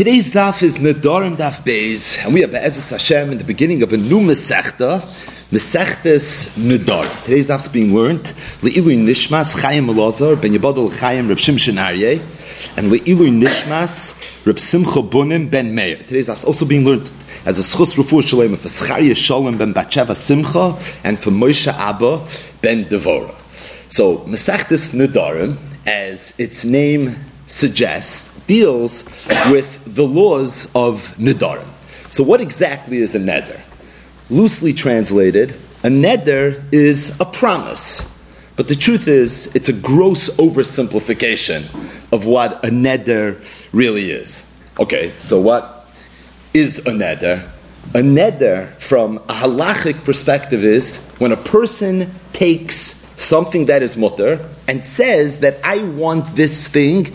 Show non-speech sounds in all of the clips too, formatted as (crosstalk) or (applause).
Today's daf is Nadarim Daf Beis, and we are Be'ezus Hashem in the beginning of a new Masechta, Masechtes Nadar. Today's daf is being learned Le'ilui Nishmas Chaim Elazar Ben Yabadol Chaim Reb Shimshon Aryeh, and Le'ilui Nishmas Reb Simcha Bunim Ben Meir. Today's daf is also being learned as a schus refu shalom for Scharia Shalom Ben Batsheva Simcha and for Moshe Abba Ben Devora. So Masechtes Nadarim, as its name suggests, deals with the laws of Nidarim. So, what exactly is a neder? Loosely translated, a neder is a promise. But the truth is, it's a gross oversimplification of what a neder really is. Okay, so what is a neder? A neder, from a halachic perspective, is when a person takes something that is mutter and says that I want this thing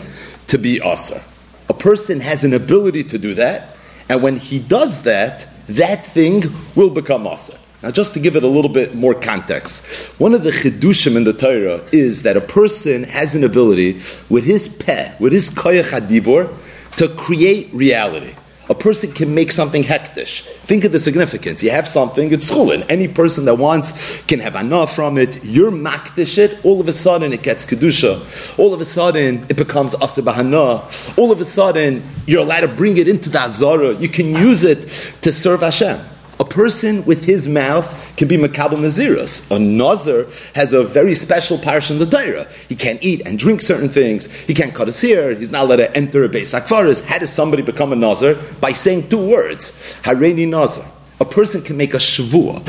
to be asa. A person has an ability to do that, and when he does that, that thing will become asa. Now, just to give it a little bit more context, one of the chidushim in the Torah is that a person has an ability with his pet, with his koyach hadibor, to create reality. A person can make something hekdesh. Think of the significance. You have something, it's chulin. Any person that wants can have enough from it. You're makdish it, all of a sudden it gets kedusha. All of a sudden it becomes asibahana. All of a sudden you're allowed to bring it into the azara. You can use it to serve Hashem. A person with his mouth can be makabel naziros. A nazir has a very special parish in the Torah. He can't eat and drink certain things. He can't cut his hair. He's not allowed to enter a beis akvaris. How does somebody become a nazir? By saying two words: Hareini nazir. A person can make a shavua.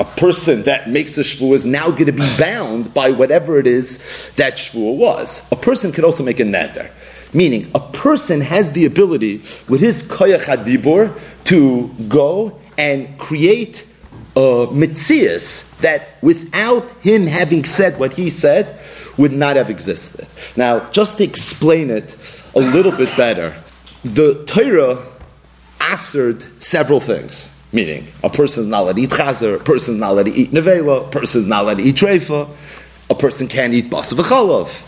A person that makes a shvua is now going to be bound by whatever it is that shvua was. A person could also make a neder. Meaning, a person has the ability with his koyach hadibur to go and create Uh, mitzias that without him having said what he said would not have existed. Now, just to explain it a little bit better, the Torah answered several things. Meaning, a person is not allowed to eat chazer, a person is not allowed to eat nevela, a person is not allowed to eat treifa, a person can't eat basa v'chalov.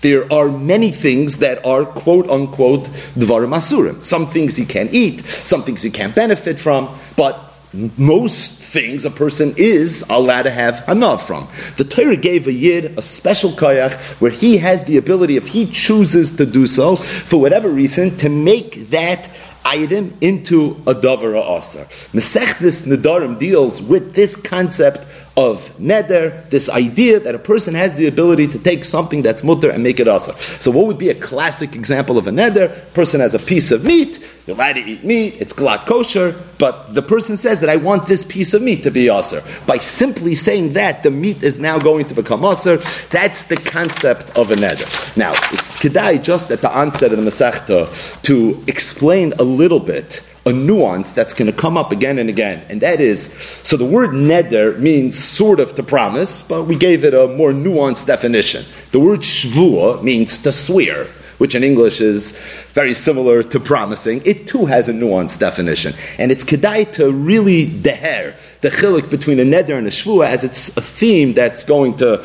There are many things that are quote unquote dvarim asurim. Some things you can't eat, some things you can't benefit from, but most things a person is allowed to have hanav from. The Torah gave a yid a special koyach where he has the ability, if he chooses to do so, for whatever reason, to make that item into a davar aser. Mesechnis Nedarim deals with this concept of neder, this idea that a person has the ability to take something that's mutter and make it aser. So, what would be a classic example of a neder? Person has a piece of meat, you're allowed to eat meat, it's glatt kosher, but the person says that I want this piece of meat to be aser. By simply saying that, the meat is now going to become aser. That's the concept of a neder. Now, it's kedai just at the onset of the Masechta to explain a little bit a nuance that's going to come up again and again, and that is so the word neder means sort of to promise, but we gave it a more nuanced definition. The word shvua means to swear, which in English is very similar to promising. It too has a nuanced definition, and it's kedai to really deher the chilik between a neder and a shvua, as it's a theme that's going to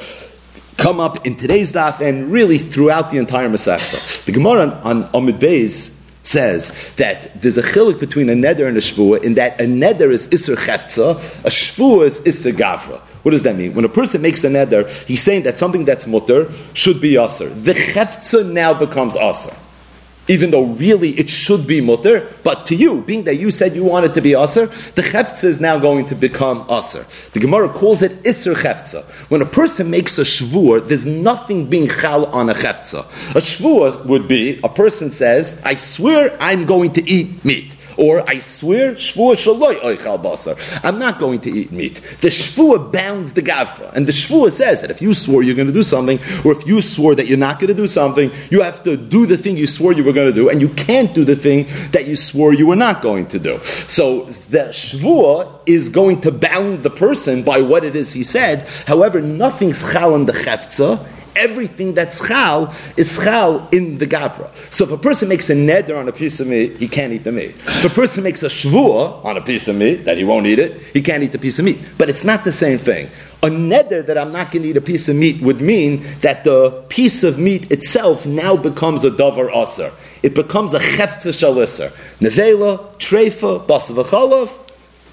come up in today's daf and really throughout the entire Masechta. The Gemara on, on Amud Beis says that there's a chilik between a neder and a shvua in that a neder is iser cheftza, a shvua is iser gavra. What does that mean? When a person makes a neder, he's saying that something that's mutter should be aser. The cheftza now becomes aser even though really it should be mutter, but to you, being that you said you wanted to be aser, the cheftza is now going to become aser. The Gemara calls it iser cheftza. When a person makes a shvur, there's nothing being chal on a cheftza. A shvur would be a person says, "I swear I'm going to eat meat." Or I swear, shvua shaloi oichal basar. I'm not going to eat meat. The shvua bounds the gavra, and the shvua says that if you swore you're going to do something, or if you swore that you're not going to do something, you have to do the thing you swore you were going to do, and you can't do the thing that you swore you were not going to do. So the shvua is going to bound the person by what it is he said. However, nothing's chal in the cheftza everything that's chal is chal in the gavra. So if a person makes a neder on a piece of meat, he can't eat the meat. If a person makes a shvua on a piece of meat that he won't eat it, he can't eat the piece of meat. But it's not the same thing. A neder that I'm not going to eat a piece of meat would mean that the piece of meat itself now becomes a davar aser. it becomes a chefza shalisser. Nevela, treifa, basavacholov,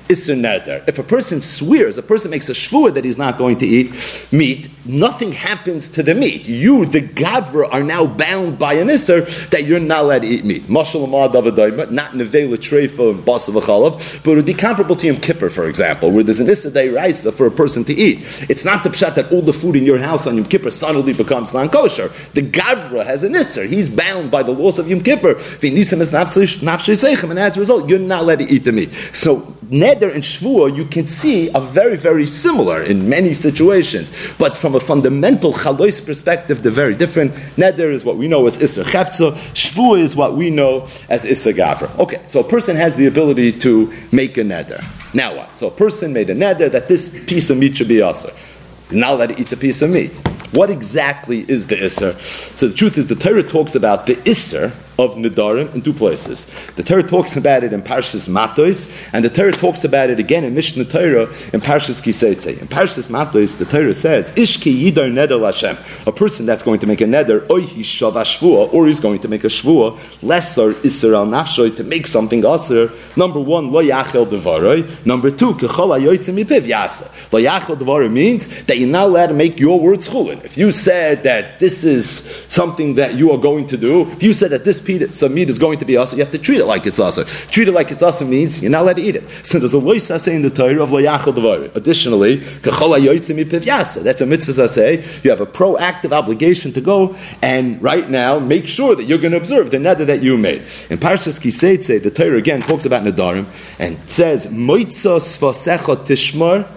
Isser neder. If a person swears, a person makes a shvur that he's not going to eat meat, nothing happens to the meat. You, the gavra, are now bound by an isser that you're not allowed to eat meat. Mashal not nevela treifa and basa but it would be comparable to Yom Kippur, for example, where there's an isser deraisa for a person to eat. It's not the pshat that all the food in your house on Yom Kippur suddenly becomes non kosher. The gavra has an isser. He's bound by the laws of Yom Kippur. And as a result, you're not allowed to eat the meat. So neder and shvua, you can see are very, very similar in many situations. But from a fundamental chalois perspective, they're very different. Neder is what we know as Isser Chefza. Shvua is what we know as Isser Gavra. Okay, so a person has the ability to make a neder. Now what? So a person made a neder that this piece of meat should be Isser. Now let it eat the piece of meat. What exactly is the Isser? So the truth is, the Torah talks about the Isser of Nidarim in two places. The Torah talks about it in Parshas Matos, and the Torah talks about it again in Mishnah Torah in Parshas Kiseitze. In Parshas Matos, the Torah says, Ishki Yidar Neder Lashem, a person that's going to make a neder, or he's going to make a shvua, lesser Isser al Nafshoy, to make something aser. Number one, Lo Yachel Devaroy. Number two, Kechol Ayoytzim Yipiv Yasa. Lo Yachel Devaroy means that you're not allowed to make your words chulin. If you said that this is something that you are going to do, if you said that this of meat is going to be also, you have to treat it like it's also. Treat it like it's also means you're not allowed to eat it. (laughs) So there's a lois in the Torah of loyachal devar. Additionally, that's a mitzvah say. You have a proactive obligation to go and right now make sure that you're going to observe the neder that you made. In Parshas Kiseitze, the Torah again talks about nedarim and says moitza svasecha tishmar.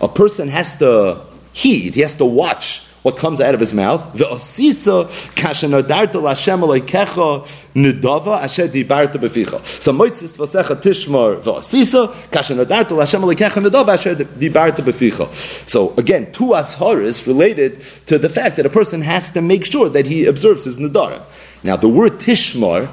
A person has to heed, he has to watch what comes out of his mouth. The osisa kashenadarta lashem aleikecha nidava asher dibarta beficha. So moitzis vasecha tishmar v'osisa kashenadarta lashem aleikecha nidava asher dibarta beficha. So again, two asharis related to the fact that a person has to make sure that he observes his nidarim. Now the word tishmar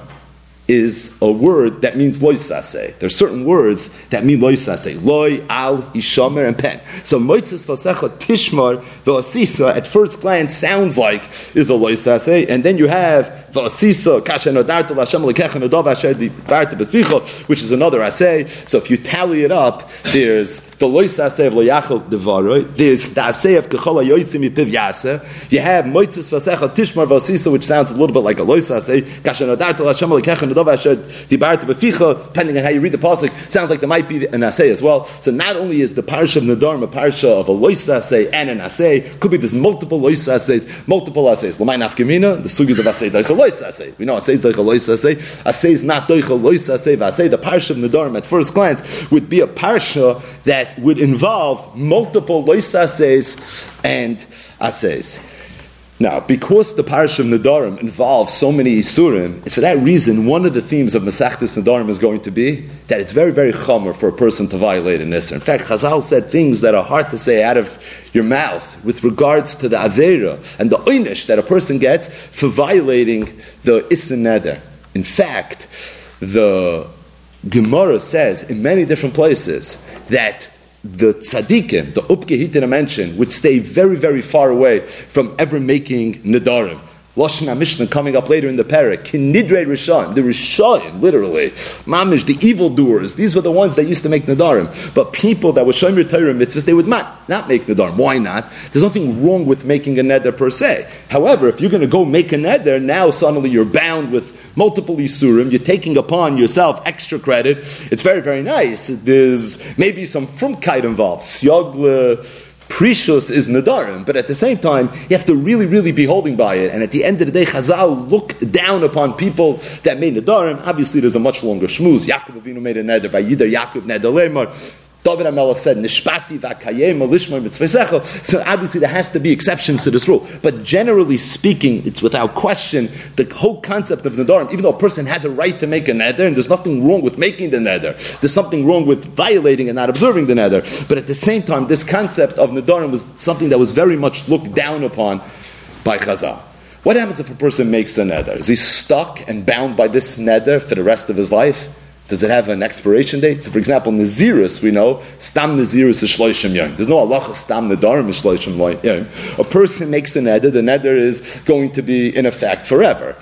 is a word that means loisase. There are certain words that mean loisase. Loy, al, ishamer, and pen. So moitzes vasecha tishmar v'asisa at first glance sounds like is a loisase, and then you have v'asisa kasha nodarta l'Hashem lekecha nodav asher divarta b'tficha, which is another asay. So if you tally it up, there's the loisase of loyachel devaroy. There's the asay of kechala yoitzim yipiv yase. You have moitzes vasecha tishmar v'asisa, which sounds a little bit like a loisase. Kasha nodarta l'Hashem lekecha depending on how you read the pasuk, sounds like there might be an assay as well. So not only is the parsha of Nadarim a parsha of a lois assay and an assay, could be there's multiple lois assays, multiple assays. Lamai the sugyas of assay doicha lois assay. We know assay is doicha lois assay. Is not doicha lois assay. Assay, the parsha of Nadarim at first glance would be a parsha that would involve multiple lois assays and assays. Now, because the parish of Nadarim involves so many Isurim, it's for that reason one of the themes of Masechtas Nadarim is going to be that it's very, very chomer for a person to violate an Isser. In fact, Chazal said things that are hard to say out of your mouth with regards to the Avera and the Einish that a person gets for violating the Isser Neder. In fact, the Gemara says in many different places that the tzaddikim, the upkehitin I mentioned, would stay very, very far away from ever making nidarim. Lashon Mishnah coming up later in the parak. Kinidre Rishon, the Rishon, literally, Mamish, the evildoers. These were the ones that used to make nadarim. But people that were Shomer Torah mitzvahs, they would not, not make nadarim. Why not? There's nothing wrong with making a neder per se. However, if you're going to go make a neder, now suddenly you're bound with multiple isurim. You're taking upon yourself extra credit. It's very, very nice. There's maybe some frumkeit involved. Syogle Precious is Nadarim, but at the same time, you have to really, really be holding by it. And at the end of the day, Chazal looked down upon people that made Nadarim. Obviously, there's a much longer shmuz. Yaakov Avinu made a neder by Yidar Yaakov Neder Lemar. David HaMelech said, Nishpati v'akayem So obviously there has to be exceptions to this rule. But generally speaking, it's without question the whole concept of Nadarim, even though a person has a right to make a neder, and there's nothing wrong with making the neder, there's something wrong with violating and not observing the neder. But at the same time, this concept of Nadarim was something that was very much looked down upon by Chazal. What happens if a person makes a neder? Is he stuck and bound by this neder for the rest of his life? Does it have an expiration date? So, for example, Nazirus, we know, Stam Nazirus is Shloishim Yom. There's no Allah Stam Nadarim is Shloishim Yom. A person makes a neder, the neder is going to be in effect forever.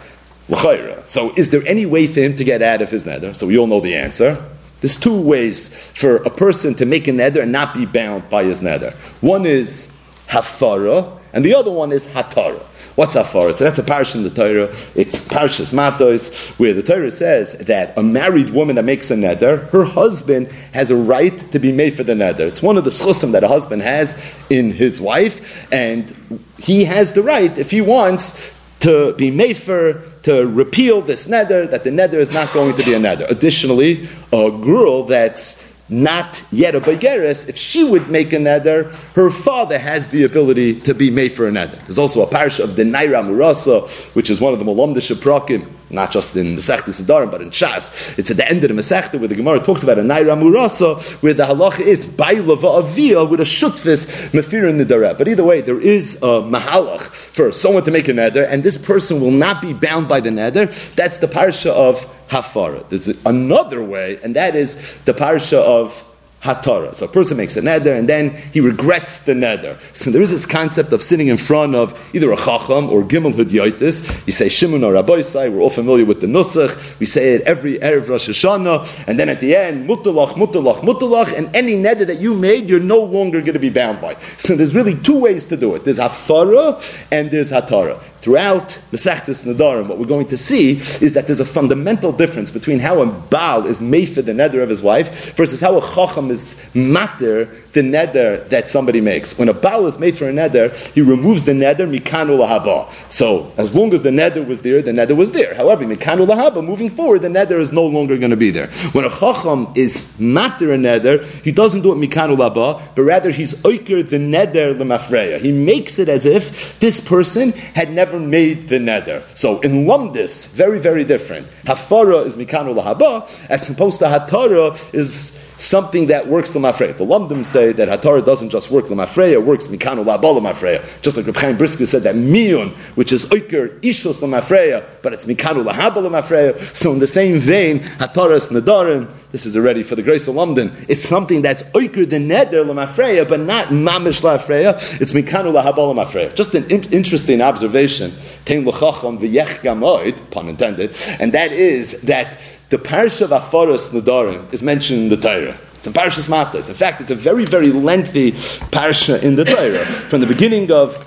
So, is there any way for him to get out of his neder? So, we all know the answer. There's two ways for a person to make a neder and not be bound by his neder. One is hafara, and the other one is hatara. What's hafara? So that's a parish in the Torah. It's parashas matos, where the Torah says that a married woman that makes a neder, her husband has a right to be made for the neder. It's one of the schusim that a husband has in his wife, and he has the right, if he wants, to be mefer, to repeal this neder, that the neder is not going to be a neder. Additionally, a girl that's not yet a Begeris, if she would make a neder, her father has the ability to be made for a neder. There's also a parish of the Naira Murasa, which is one of the Malamdisha Prakim, not just in Masechta Nedarim, but in Shas. It's at the end of the Masechta where the Gemara talks about a Naira Murasa, where the halacha is Bailava Avia with a Shutfis Mefir in the Dara. But either way, there is a Mahalach for someone to make a neder, and this person will not be bound by the neder. That's the parsha of hafara. There's another way, and that is the parsha of hatara. So a person makes a neder and then he regrets the neder. So there is this concept of sitting in front of either a chacham or gimel hudyotis. You say Shimu na Rabbosai. We're all familiar with the nusach. We say it every erev Rosh Hashanah, and then at the end mutalach, mutalach, mutalach, and any neder that you made, you're no longer going to be bound by. So there's really two ways to do it. There's hafara and there's hatara throughout Masechtas Nadarim, what we're going to see is that there's a fundamental difference between how a Baal is made for the neder of his wife versus how a Chacham is matter the neder that somebody makes. When a Baal is made for a neder, he removes the neder mikanu lahaba. So as long as the neder was there, the neder was there. However, mikanu lahaba, moving forward, the neder is no longer going to be there. When a Chacham is matter a neder, he doesn't do it mikanu lahaba, but rather he's oiker the neder lemafreya. He makes it as if this person had never made the neder. So in Lumdis, very, very different. Hafara is mikanu lahaba, as opposed to hatara is something that works l'mafreya. The Lumdim say that hatara doesn't just work l'mafreya, it works mikanu lahaba l'mafreya. Just like Reb Chaim Brisker said that miyun, which is oiker ishus l'mafreya, but it's mikanu lahaba l'mafreya. So in the same vein, hatara is nedarim, this is already for the grace of London. It's something that's oiker the neder l'mafreya, but not mamish l'afreya. It's mikanu lahabal l'mafreya. Just an in- interesting observation. Tein l'chacham v'yech gamoid, pun intended, and that is that the parsha of Afaras Nadarim is mentioned in the Torah. It's in Parashas Matas. In fact, it's a very, very lengthy parsha in the Torah. From the beginning of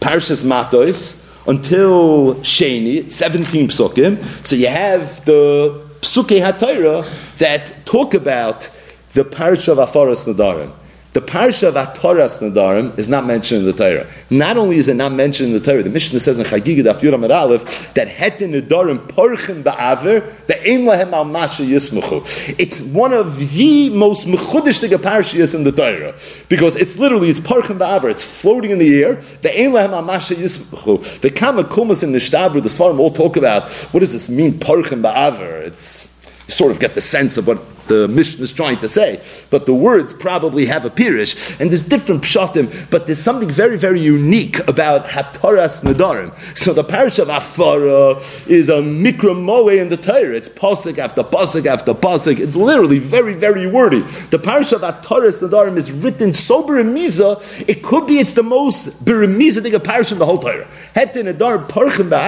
Parashas Matos until Sheni, 17 psukim. So you have the Psuke HaTorah that talk about the parsha of Afaras Nadarim. The parsha of Atoras Nadarim is not mentioned in the Torah. Not only is it not mentioned in the Torah, the Mishnah says in Chagiga Daf Yuram Aleph that Hetin Nadarim Porchen Ba'aver the Ein Lahem Al Masha Yismuchu. It's one of the most mechudishtige parshas in the Torah because it's literally it's Porchen Ba'aver. It's floating in the air. The Ein Lahem Al Masha Yismuchu. The Kama Kumas and Nishtabru, the Svarim all talk about what does this mean Porchen Ba'aver. It's sort of get the sense of what the Mishnah is trying to say, but the words probably have a pirish, and there's different pshatim, but there's something very, very unique about Hataras Nadarim. So the parish of Afara is a mikra mole in the Torah. It's pasuk after pasuk after pasuk. It's literally very, very wordy. The parish of Hataras Nadarim is written so beremiza, it could be it's the most beremiza thing a parish in the whole Torah. Hetin Nadarim parchim the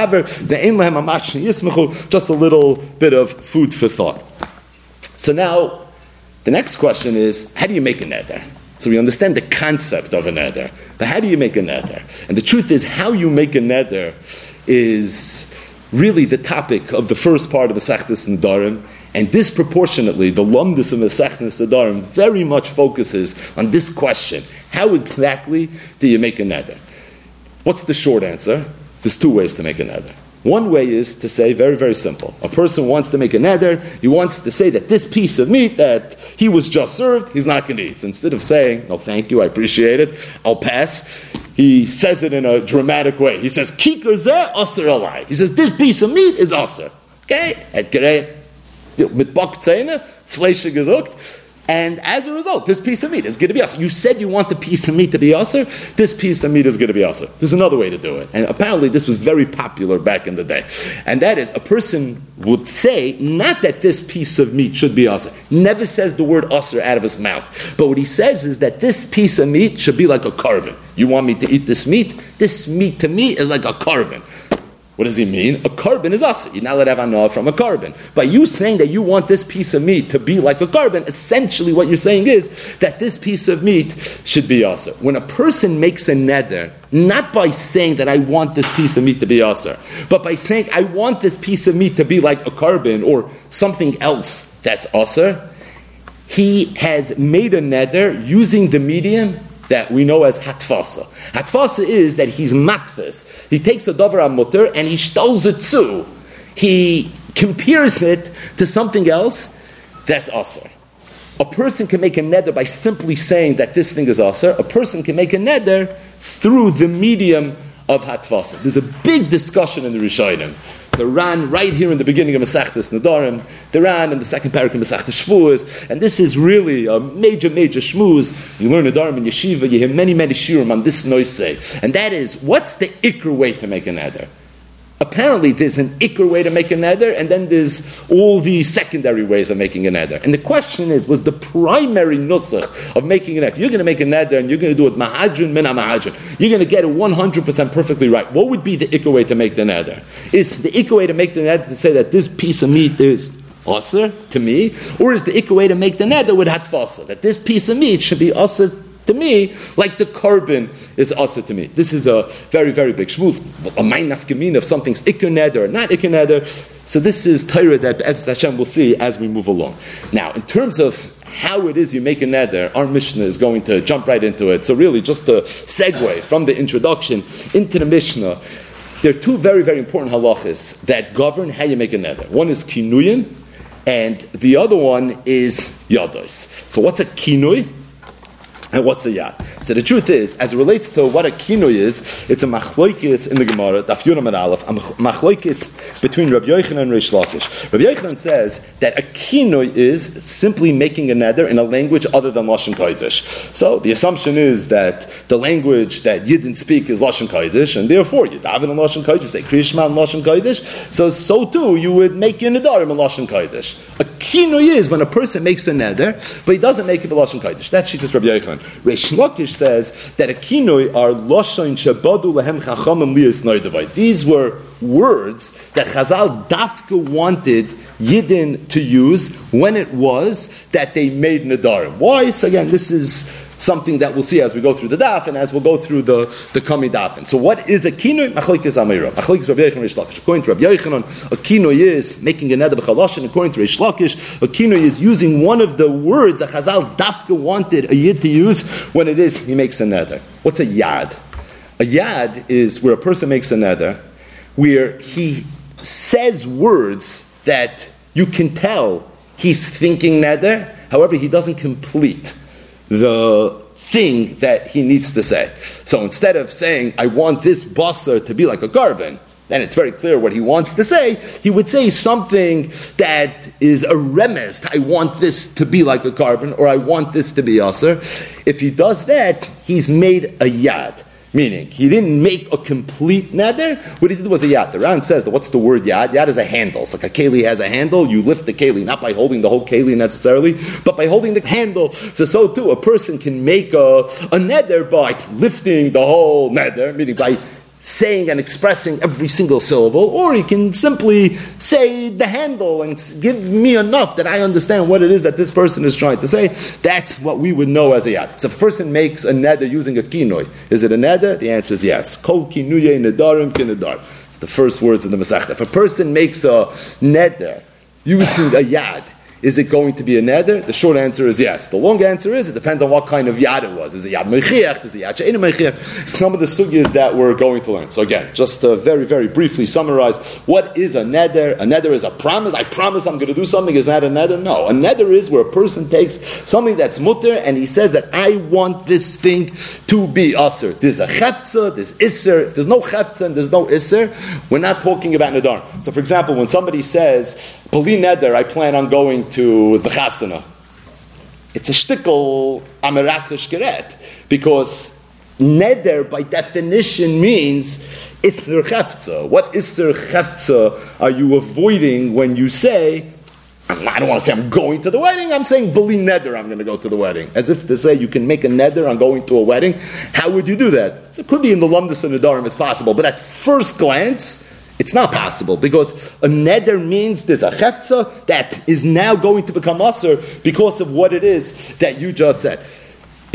just a little bit of food for thought. So now, the next question is, how do you make a neder? So we understand the concept of a neder, but how do you make a neder? And the truth is, how you make a neder is really the topic of the first part of Masechtas Nedarim, and disproportionately, the Lumdis of Masechtas Nedarim very much focuses on this question: How exactly do you make a neder? What's the short answer? There's two ways to make a neder. One way is to say, very, very simple. A person wants to make a neder, he wants to say that this piece of meat that he was just served, he's not going to eat. So instead of saying, no, thank you, I appreciate it, I'll pass, he says it in a dramatic way. He says, Kikar zeh aser alai. He says, this piece of meat is aser. Okay? Et gerät mit. And as a result, this piece of meat is going to be usher. You said you want the piece of meat to be usher. This piece of meat is going to be usher. There's another way to do it. And apparently, this was very popular back in the day. And that is, a person would say, not that this piece of meat should be usher. Never says the word usher out of his mouth. But what he says is that this piece of meat should be like a korban. You want me to eat this meat? This meat to me is like a korban. What does he mean? A korban is us. You're not allowed to have from a korban. By you saying that you want this piece of meat to be like a korban, essentially what you're saying is that this piece of meat should be usher. When a person makes a neder, not by saying that I want this piece of meat to be usher, but by saying I want this piece of meat to be like a korban or something else that's usher, he has made a neder using the medium that we know as hatfasa. Hatfasa is that he's matfis. He takes a davar mutter and he stalls it too. He compares it to something else that's asr. A person can make a neder by simply saying that this thing is asr. A person can make a neder through the medium of hatfasa. There's a big discussion in the Rishonim the Ran right here in the beginning of Masechtas Nadarim, the Ran in the second paragraph of Masechtas Shavuos, and this is really a major, major shmuz. You learn Nadarim in Yeshiva, you hear many, many shirim on this noise, and that is, what's the ikr way to make an neder? Apparently there's an ikr way to make a neder, and then there's all the secondary ways of making a neder. And the question is, was the primary nusach of making a neder? You're going to make a neder, and you're going to do it mahadrin min mahadrin. You're going to get it 100% perfectly right. What would be the ikr way to make the neder? Is the ikr way to make the neder to say that this piece of meat is Aser to me, or is the ikr way to make the neder with hatfasa that this piece of meat should be aser to me like the korban is also to me. This is a very, very big shmuz. A main nafkamin of something's ikr or not ikr So this is Torah that as Hashem will see as we move along. Now, in terms of how it is you make a neder, our Mishnah is going to jump right into it. So really, just a segue from the introduction into the Mishnah, there are two very, very important halachas that govern how you make a neder. One is kinuyin, and the other one is yados. So what's a kinui? (laughs) What's a yad? So the truth is, as it relates to what a kino is, it's a machloikis in the Gemara, daf yunam and aleph, a machloikis between Rabbi Yochanan and Reish Lakish. Rabbi Yochanan says that a kino is simply making a neder in a language other than Lashon Kodesh. So the assumption is that the language that Yidden speak is Lashon Kodesh, and therefore you daven in Lashon Kodesh, say Krishma in Lashon Kodesh, so so too you would make your nedarim in Lashon Kodesh. A kino is when a person makes a neder, but he doesn't make it in Lashon Kodesh. That's Shittas Rabbi Yochanan. Reish Lakish says that a kinoi are loshain shabadu lehem chachamim liyas noidavai. These were words that Chazal dafka wanted Yidden to use when it was that they made nadarim. Why? So again, this is something that we'll see as we go through the daf and as we'll go through the, the coming daf. So what is a kinoi? Machlokes amira. Machlokes Rav Yochanan Reish Lakish. According to Rav Yochanan, a kinoi is making a neder b'chaloshin. According to Reish Lakish, a kinoi is using one of the words that Chazal dafka wanted a yid to use when it is he makes a neder. What's a yad? A yad is where a person makes a neder, where he says words that you can tell he's thinking neder, however, he doesn't complete the thing that he needs to say. So instead of saying, I want this basar to be like a korban, then it's very clear what he wants to say. He would say something that is a remez. I want this to be like a korban, or I want this to be usr. If he does that, he's made a yad. Meaning, he didn't make a complete neder. What he did was a yad. The Ran says that what's the word yad? Yad is a handle. It's like a keli has a handle. You lift the keli, not by holding the whole keli necessarily, but by holding the handle. So, so too, a person can make a, a neder by lifting the whole neder, meaning by saying and expressing every single syllable, or he can simply say the handle and give me enough that I understand what it is that this person is trying to say. That's what we would know as a yad. So if a person makes a neder using a kinoi, is it a neder? The answer is yes. Kol kinuye nedarim kinedar. It's the first words in the Masechta. If a person makes a neder using a yad, is it going to be a neder? The short answer is yes. The long answer is it depends on what kind of yad it was. Is it yad mechiach? Is it yad she'ena mechiach? Some of the sugyas that we're going to learn. So again, just to very, very briefly summarize, what is a neder? A neder is a promise. I promise I'm going to do something. Is that a neder? No. A neder is where a person takes something that's mutter and he says that I want this thing to be usr. There's a cheftza, there's isser. If there's no cheftza and there's no isser, we're not talking about nedar. So for example, when somebody says, Beli neder, I plan on going to the chasana. It's a shtickle amiratza shkeret because neder by definition means isser cheftza. What isser cheftza are you avoiding when you say? I don't want to say I'm going to the wedding. I'm saying beli neder. I'm going to go to the wedding, as if to say you can make a neder on going to a wedding. How would you do that? So it could be in the lumdus and nedarim. It's possible, but at first glance, It's not possible because a neder means there's a chepza that is now going to become usher because of what it is that you just said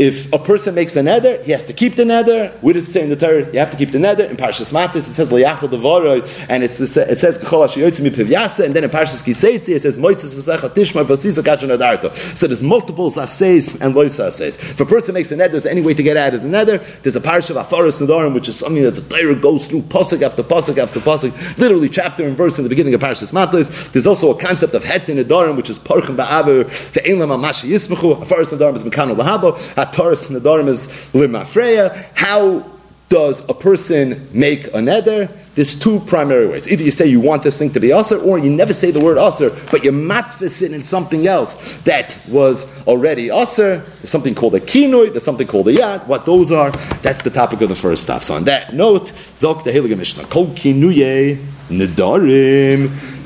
if a person makes a neder, he has to keep the neder. What does it say in the Torah? You have to keep the neder. In Parshas Matis, it says Liyachal Devoroi, and it says Hashiyotzim Pivyasa, and then in Parshas Kiseitzi, it says Moitzes V'secha Tishmar Vasisa Kachan. So there's multiple sasays and loisa says. If a person makes a neder, there's any way to get out of the neder. There's a Parsha of Afaris Nedarim, which is something that the Torah goes through pasuk after pasuk after pasuk, literally chapter and verse in the beginning of Parshas Matis. There's also a concept of Het Nedarim, which is Parchim Ba'aver, Ve'en Lama Mashi Yismachu, Afaris Nedarim is Mekano Lahabo, Ataris Nedarim is limafreya. How does a person make a neder? There's two primary ways. Either you say you want this thing to be aser, or you never say the word aser, but you matfis it in something else that was already aser. There's something called a kinoi, there's something called a yad. What those are, that's the topic of the first stuff. So on that note, Zok the Heilige Mishnah, Kol kinuye nedarim.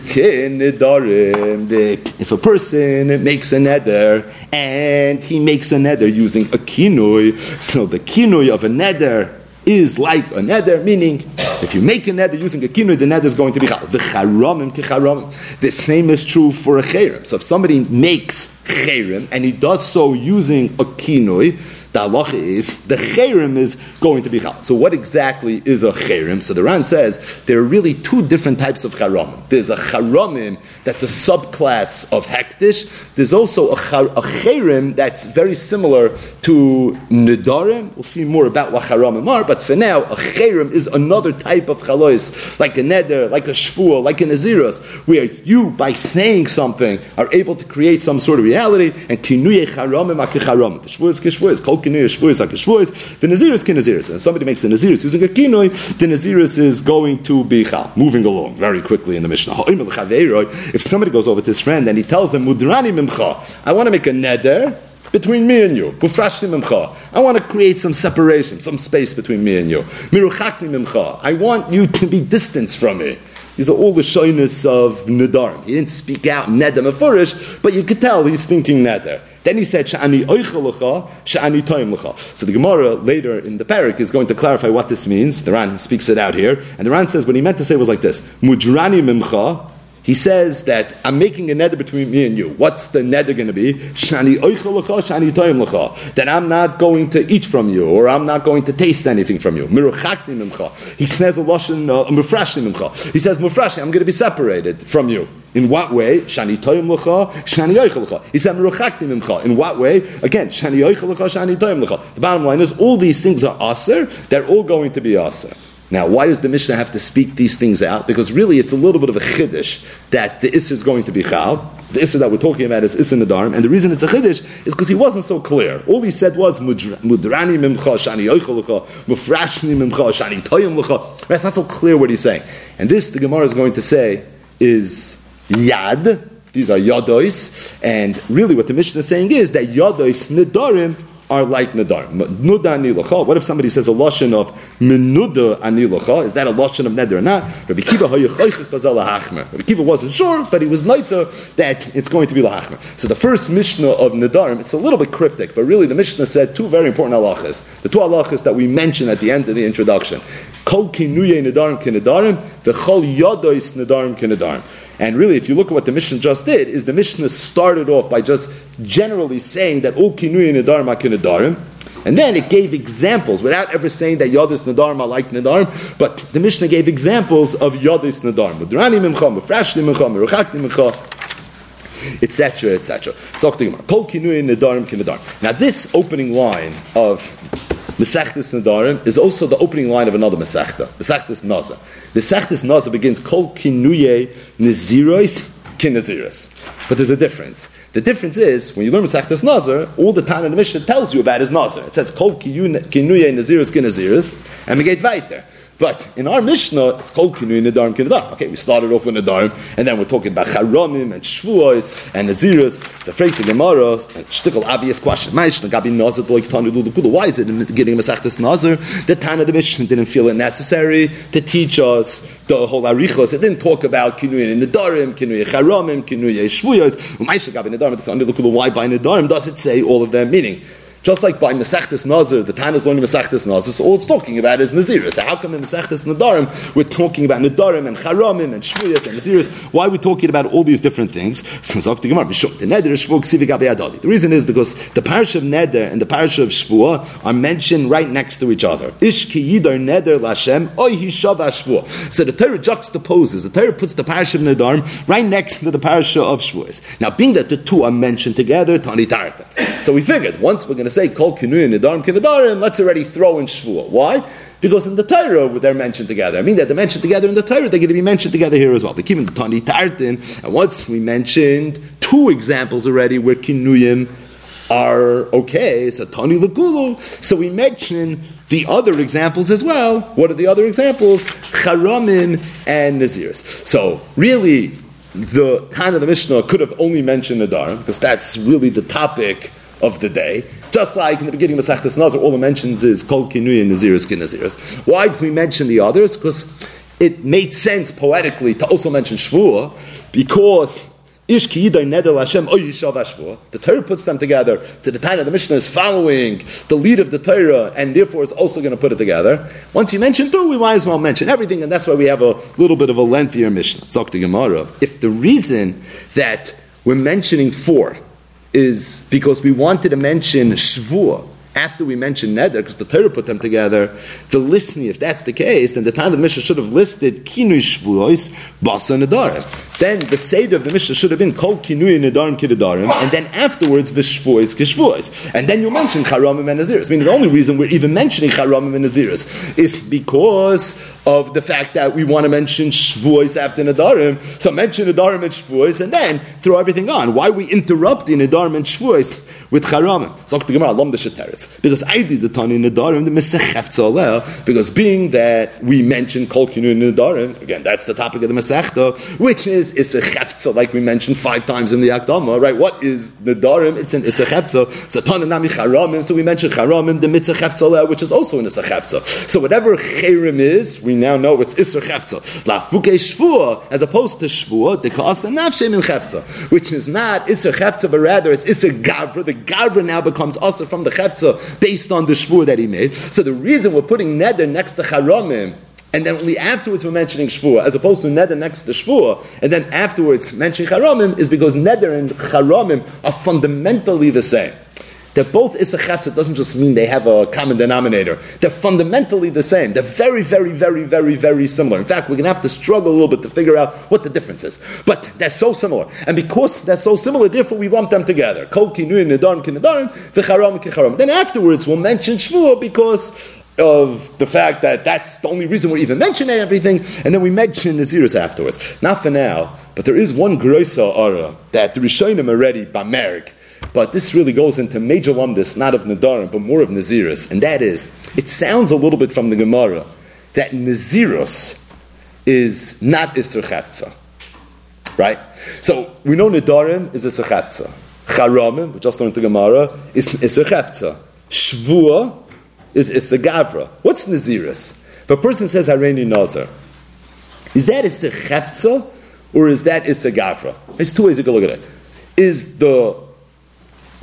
If a person makes a neder and he makes a neder using a kinoi, so the kinoi of a neder is like a neder, meaning if you make a neder using a kinoi, the neder is going to be the charomim kicharomim. The same is true for a cherem. So if somebody makes cherem and he does so using a kinoi, the halacha is the cherem is going to be chal. So what exactly is a cherem? So the Ran says there are really two different types of charomim. There's a charomim that's a subclass of hekdesh. There's also a, char, a cherem that's very similar to nedarim. We'll see more about what charomim are, but for now, a cherem is another type of chalois, like a neder, like a shvuah, like an naziros, where you, by saying something, are able to create some sort of reality, and kinuye charomim akicharomim. The shvuah is kishvuah, is kol kinui shvuis hakishvuis. The naziris kinaziris. And if somebody makes the naziris using a kinui, the naziris is going to be chal. Moving along very quickly in the Mishnah. If somebody goes over to his friend and he tells him, Mudrani mimcha, I want to make a neder between me and you. I want to create some separation, some space between me and you. I want you to be distanced from me. These are all the shyness of Nadarim. He didn't speak out Nedam Afurish, but you could tell he's thinking Neder. Then he said, Sha'ani oichelecha, sha'ani toim lecha. So the Gemara later in the parak is going to clarify what this means. The Ran speaks it out here. And the Ran says what he meant to say was like this, Mudrani mimcha, he says that I'm making a neder between me and you. What's the neder going to be? Shani shani toim That I'm not going to eat from you, or I'm not going to taste anything from you. He says a lashon uh, He says mufrashni, I'm going to be separated from you. In what way? Shani toim lecha, shani lecha. He said meruchakti mimcha. In what way? Again, shani lecha, shani toim lecha. The bottom line is all these things are aser. They're all going to be aser. Now, why does the Mishnah have to speak these things out? Because really, it's a little bit of a chiddush that the Isser is going to be chal. The Isser that we're talking about is Isser Nadarim, and the reason it's a chiddush is because he wasn't so clear. All he said was mudrani mimcha shani yoichel mufrashni mimcha shani toyim lecha. That's not so clear what he's saying. And this, the Gemara is going to say, is yad. These are yadois, and really, what the Mishnah is saying is that yadois nedarim are like Nadar. Nuda anilacha. What if somebody says a lashon of menuda anilacha? Is that a lashon of neder or not? Rabbi Kiva Rabbi Kiva wasn't sure, but he was noita that it's going to be lahachmer. So the first Mishnah of Nadarim, it's a little bit cryptic, but really the Mishnah said two very important halachas. The two halachas that we mentioned at the end of the introduction. Kol kinuye nedarim kinedarim, v'chol yadois nedarim kinedarim. And really, if you look at what the Mishnah just did, is the Mishnah started off by just generally saying that all kinuye nedarim are kinedarim, and then it gave examples without ever saying that Yadis Nadarim are like Nadarim, but the Mishnah gave examples of Yadis Nadarim. Etc., etc. Now, this opening line of Mesechtes Nadarim is also the opening line of another Mesechta, Mesechtes Naza. Mesechtes Naza begins Kol Kinuye Nezirois Kinaziris. But there's a difference. The difference is, when you learn Mesechtes Nazar, all the time in the Mishnah tells you about his Nazar. It says Kol Kinuye Naziris Kinaziris, and we get weiter. But in our Mishnah, it's called Kinui Nadarim Kinadarim. Okay, we started off with Nadarim, and then we're talking about Charamim and Shvuos and Naziris. It's a freak to Gemara, shtickle obvious question. Why is it in the beginning of Masechtas Nazar? The Tana the Mishnah didn't feel it necessary to teach us the whole Arichos. It didn't talk about Kinui Nadarim, Kinui Charamim, Kinui Shvuos. Why by Nadarim does it say all of them? Meaning, Just like by Masechtas Nazir, the Tana is learning Masechtas Nazir, so all it's talking about is Nazir. So how come in Masechtas Nadarim we're talking about Nadarim and Charamim and Shvuyas and Naziris? Why are we talking about all these different things? The reason is because the parish of Neder and the parish of Shvua are mentioned right next to each other. Ish ki yidar Neder Lashem, oy hishav Shvua. So the Torah juxtaposes, the Torah puts the parish of Nadarim right next to the parish of Shvuas. Now, being that the two are mentioned together, Tani Tarta. So we figured, once we're going to say Kol Kinuya Nidarim Kinadarim, let's already throw in Shvua. Why? Because in the Torah they're mentioned together. I mean that they're mentioned together in the Torah, they're going to be mentioned together here as well. We keep in the Tani Tartin, and once we mentioned two examples already where Kinuyim are okay, so Tani Lagulu. So we mention the other examples as well. What are the other examples? Charamim and Nazirs. So really, the Tana of the Mishnah could have only mentioned Nadarim, because that's really the topic of the day. Just like in the beginning of Masechtas Nazar, all it mentions is Kol Kinui and Naziris Naziris. Why do we mention the others? Because it made sense poetically to also mention Shvuah, because Ish The Torah puts them together. So the of the Mishnah is following the lead of the Torah, and therefore is also going to put it together. Once you mention two, we might as well mention everything, and that's why we have a little bit of a lengthier Mishnah. If the reason that we're mentioning four is because we wanted to mention Shvuah, after we mentioned Neder, because the Torah put them together, the listening, if that's the case, then the time of the Mishnah should have listed Kinu Shvuos, Basa Nedarim. Then the Seder of the Mishnah should have been called Kinui Nedarim Kidarim, and then afterwards Vishvuos Kishvois. And then you mention Charamim and Naziris. I mean, the only reason we're even mentioning Charamim and Naziris is because of the fact that we want to mention Shvois after Nedarim. So mention Nedarim and Shvois, and then throw everything on. Why we interrupting Nedarim and Shvois with the the because I did the Tani Nadarim, the Mesech because being that we mentioned Kol Kinu Nadarim, again, that's the topic of the Mesechta, which is Issa Chefza, like we mentioned five times in the Akdama, right? What is Nadarim? It's an Issa Chefza. So Tana Charamim, so we mentioned Charamim, the Mitzah Chefza, which is also an Issa Chefza. So whatever Cherim is, we now know it's Issa Chefza. La Fuke Shvua, as opposed to Shvua, the Kasa Nafshem in which is not Issa Chefza, but rather it's Issa Gavra. The Gavra now becomes also from the Chefza based on the shvur that he made. So the reason we're putting neder next to charamim, and then only afterwards we're mentioning shvur, as opposed to neder next to shvur, and then afterwards mentioning charamim, is because neder and charamim are fundamentally the same that both Issa doesn't just mean they have a common denominator. They're fundamentally the same. They're very, very, very, very, very similar. In fact, we're going to have to struggle a little bit to figure out what the difference is. But they're so similar. And because they're so similar, therefore we lump them together. Kol kinuim nedarim kinedarim, v'charam kicharam. Then afterwards we'll mention Shvuah because of the fact that that's the only reason we're even mentioning everything, and then we mention Naziris afterwards. Not for now, but there is one groisa ara that the Rishonim already, Bamerg, but this really goes into major lumdis, not of Nadarim, but more of Naziris. And that is, it sounds a little bit from the Gemara that Nazirus is not Isser. Right? So we know Nadarim is Isser Chavtza. Charamim, we just learned the Gemara, is Isser Chavtza. Shvua is Isser Gavra. What's Nazirus? If a person says Hareini Nazar, is that a Chavtza or is that a Gavra? There's two ways you can look at it. Is the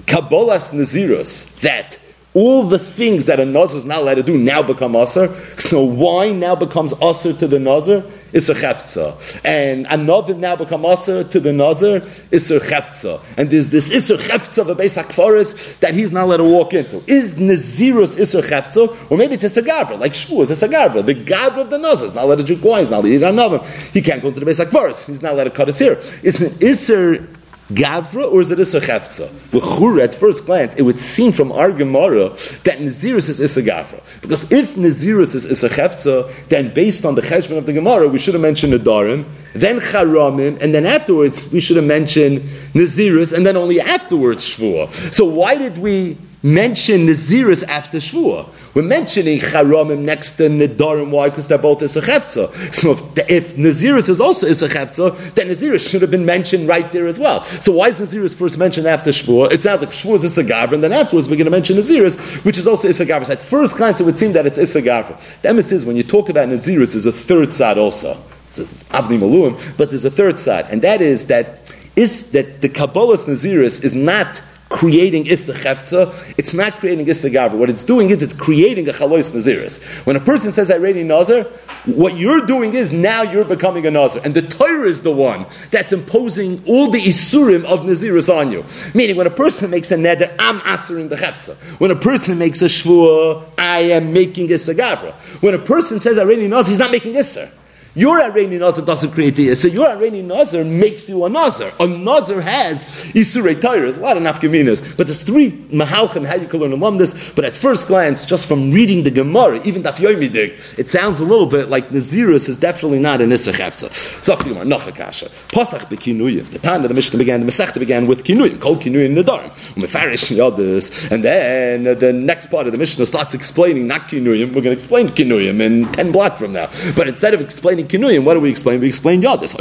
Kabbalas Nazirus, that all the things that a Nazir is not allowed to do now become Asr. So wine now becomes Asr to the Nazir? It's a Cheftza. And another now become Asr to the Nazir? It's a Cheftza. And there's this Isser Cheftza of a Beis HaKvaros that he's not allowed to walk into. Is Nazirus Isser Cheftza? Or maybe it's a Gavra, like Shvu is a Gavra. The Gavra of the Nazir is not allowed to drink wine, he's not allowed to eat another. He can't go into the Beis HaKvaros, he's not allowed to cut his hair. It's an Isser Gavra or is it Issa Chefza? At first glance, it would seem from our Gemara that Nazirus is Issa Gavra. Because if Nazirus is Issa Chefza, then based on the cheshbon of the Gemara, we should have mentioned Nadarim, then Charamim, and then afterwards we should have mentioned Nazirus, and then only afterwards Shvuah. So why did we mention Nazirus after Shvuah? We're mentioning Charamim next to Nidarim. Why? Because they're both Isachefza. So if, if Naziris is also Isachefza, then Naziris should have been mentioned right there as well. So why is Naziris first mentioned after Shvuah? It sounds like Shvuah is Isagavra, and then afterwards we're going to mention Naziris, which is also Isagavra. So at first glance, it would seem that it's Isagavra. The emphasis is when you talk about Naziris, is a third side also. It's Avnei Miluim, but there's a third side, and that is that is that the Kabbalah's Naziris is not creating Issa Chefza, it's not creating Issa Gavra. What it's doing is it's creating a Chalois Naziris. When a person says Hareini Nazir, what you're doing is now you're becoming a Nazir. And the Torah is the one that's imposing all the Isurim of Naziris on you. Meaning, when a person makes a neder, I'm answering the Chefza. When a person makes a Shvua, I am making Issa Gavra. When a person says Hareini Nazir, he's not making Issa. Your Hareini Nazir doesn't create the So your Hareini Nazir makes you a Nazar. A Nazar has Isurei Torah. A lot of nafkaminas. But there's three Mahalchim, how you can learn alum this. But at first glance, just from reading the Gemara, even Daf Yoimidig, it sounds a little bit like Nazirus is definitely not an Issa Chavtza. Zok Gemara, Nachakasha. Pasach. The time of the Mishnah began, the Masechta began with Kinuyim. Kol Kinuyim Nadarim. Umefarish. And then uh, the next part of the Mishnah starts explaining not Kinuyim. We're going to explain Kinuyim in 10 blocks from now. But instead of explaining explaining what do we explain? We explain Yadis.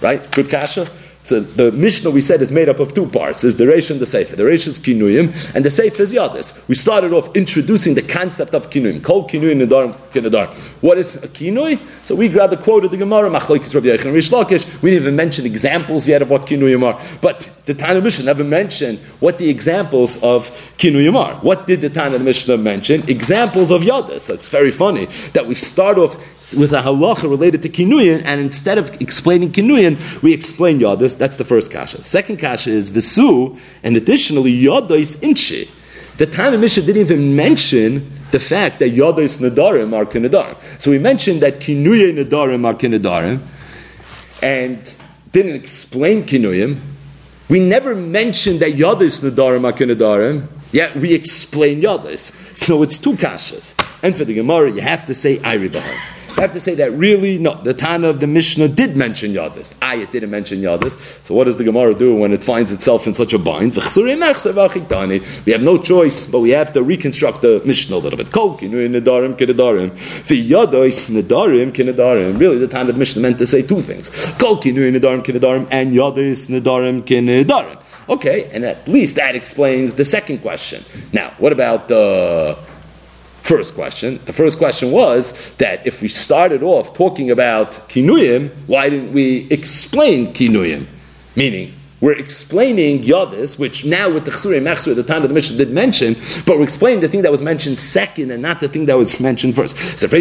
Right? Good kasha? So the Mishnah we said is made up of two parts. is the Reish and the Sefer. The Reish is Kinuyim, and the Sefer is Yadis. We started off introducing the concept of Kinuyim. Kol Kinuyim Nedarim. What is a Kinui? So we grabbed the quote of the Gemara, Machlokes Rabbi Yechon Rish Lakish. We didn't even mention examples yet of what Kinuyim are. But the Tana Mishnah never mentioned what the examples of Kinuyim are. What did the Tana Mishnah mention? Examples of Yadis. It's very funny that we start off with a halacha related to kinuyin, and instead of explaining kinuyin, we explain yadis. That's the first kasha. Second kasha is visu, and additionally yadis inchi. The Tana Mishnah didn't even mention the fact that yadis nadarim are kinadarim. So we mentioned that kinuyin nadarim are kinadarim, and didn't explain kinuyim. We never mentioned that yadis nadarim are kinadarim. Yet we explain yadis. So it's two kashas. And for the Gemara, you have to say Iri I have to say that really, no, the Tana of the Mishnah did mention Yadis. I it didn't mention Yadis. So what does the Gemara do when it finds itself in such a bind? We have no choice, but we have to reconstruct the Mishnah a little bit. Really, the Tana of the Mishnah meant to say two things. And Yadis Nadarim Kinedarim. Okay, and at least that explains the second question. Now, what about the first question. The first question was that if we started off talking about kinuyim, why didn't we explain kinuyim? Meaning, we're explaining Yadis, which now with the Chsuri Mechsur, the time of the Mishnah did mention, but we're explaining the thing that was mentioned second and not the thing that was mentioned first. So, why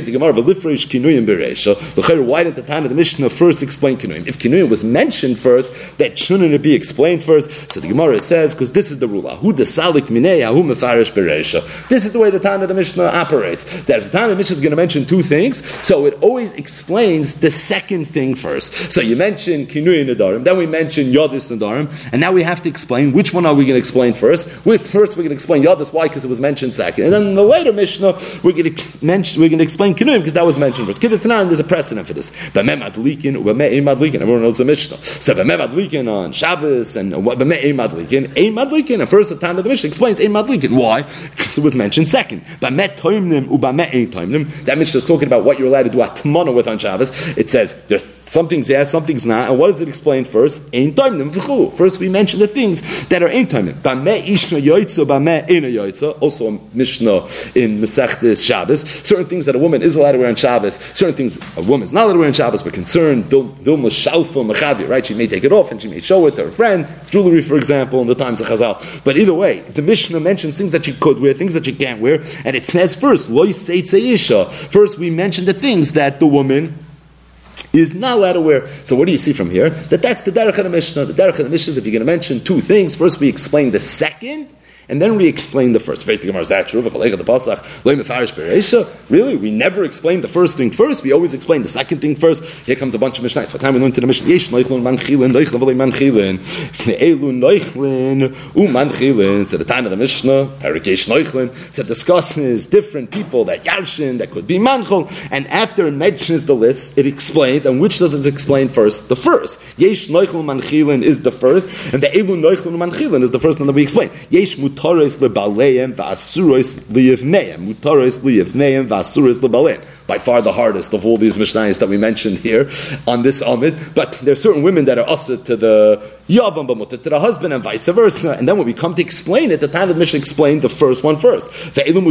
didn't the time of the Mishnah first explain Kinuyim? If Kinuyim was mentioned first, that shouldn't it be explained first? So the Gemara says, because this is the rule, Ahu the Salik Minei, Ahu Mefarish Bereisha. This is the way the time of the Mishnah operates. That if the time of the Mishnah is going to mention two things, so it always explains the second thing first. So you mention Kinuyim Nadarim, then we mention Yadis Nadarim, and now we have to explain which one are we going to explain first. We, first, we're going to explain Yadis, why? Because it was mentioned second. And then the later Mishnah, we're going to, mention, we're going to explain Kinuyim because that was mentioned first. Kiddatanan, there's a precedent for this. Everyone knows the Mishnah. So on Shabbos and and first the time of the Mishnah explains Madlikin. Why? Because it was mentioned second. That Mishnah is talking about what you're allowed to do atmana with on Shabbos. It says there's something's yes, something's not. And what does it explain first? Ein First, we mention the things that are ein timim. Also, a Mishnah in Masechtes Shabbos. Certain things that a woman is allowed to wear on Shabbos. Certain things a woman is not allowed to wear on Shabbos, but concerned dilma shalfa mechavia. Right? She may take it off and she may show it to her friend. Jewelry, for example, in the times of Chazal. But either way, the Mishnah mentions things that she could wear, things that she can't wear, and it says first, First, we mention the things that the woman is not allowed to wear. So what do you see from here? That that's the Derech of the Mishnah. The Derech of the Mishnah is if you're going to mention two things, first we explain the second, and then we explain the first. Is that true? Really? We never explain the first thing first. We always explain the second thing first. Here comes a bunch of Mishnahs. What time we learn to the Mishnah? Yesh manchilin, v'lei manchilin. Noichlin u So the time of the Mishnah, Perik yesh noichlin, so discusses different people that yarshin, that could be manchol. And after it mentions the list, it explains, and which does it explain first? The first. Yesh noichlin manchilin is the first, and the elu noichlin manchilin is the first one that we explain. Yesh mutaris lebaleim va'asuros liyivneim. Mutaris liyivneim va'asuros lebaleim. By far the hardest of all these Mishnayos that we mentioned here on this Amud. But there are certain women that are usher to the Yavam Bamuta to the husband and vice versa. And then when we come to explain it, the Tana Mishnah explained the first one first. There are certain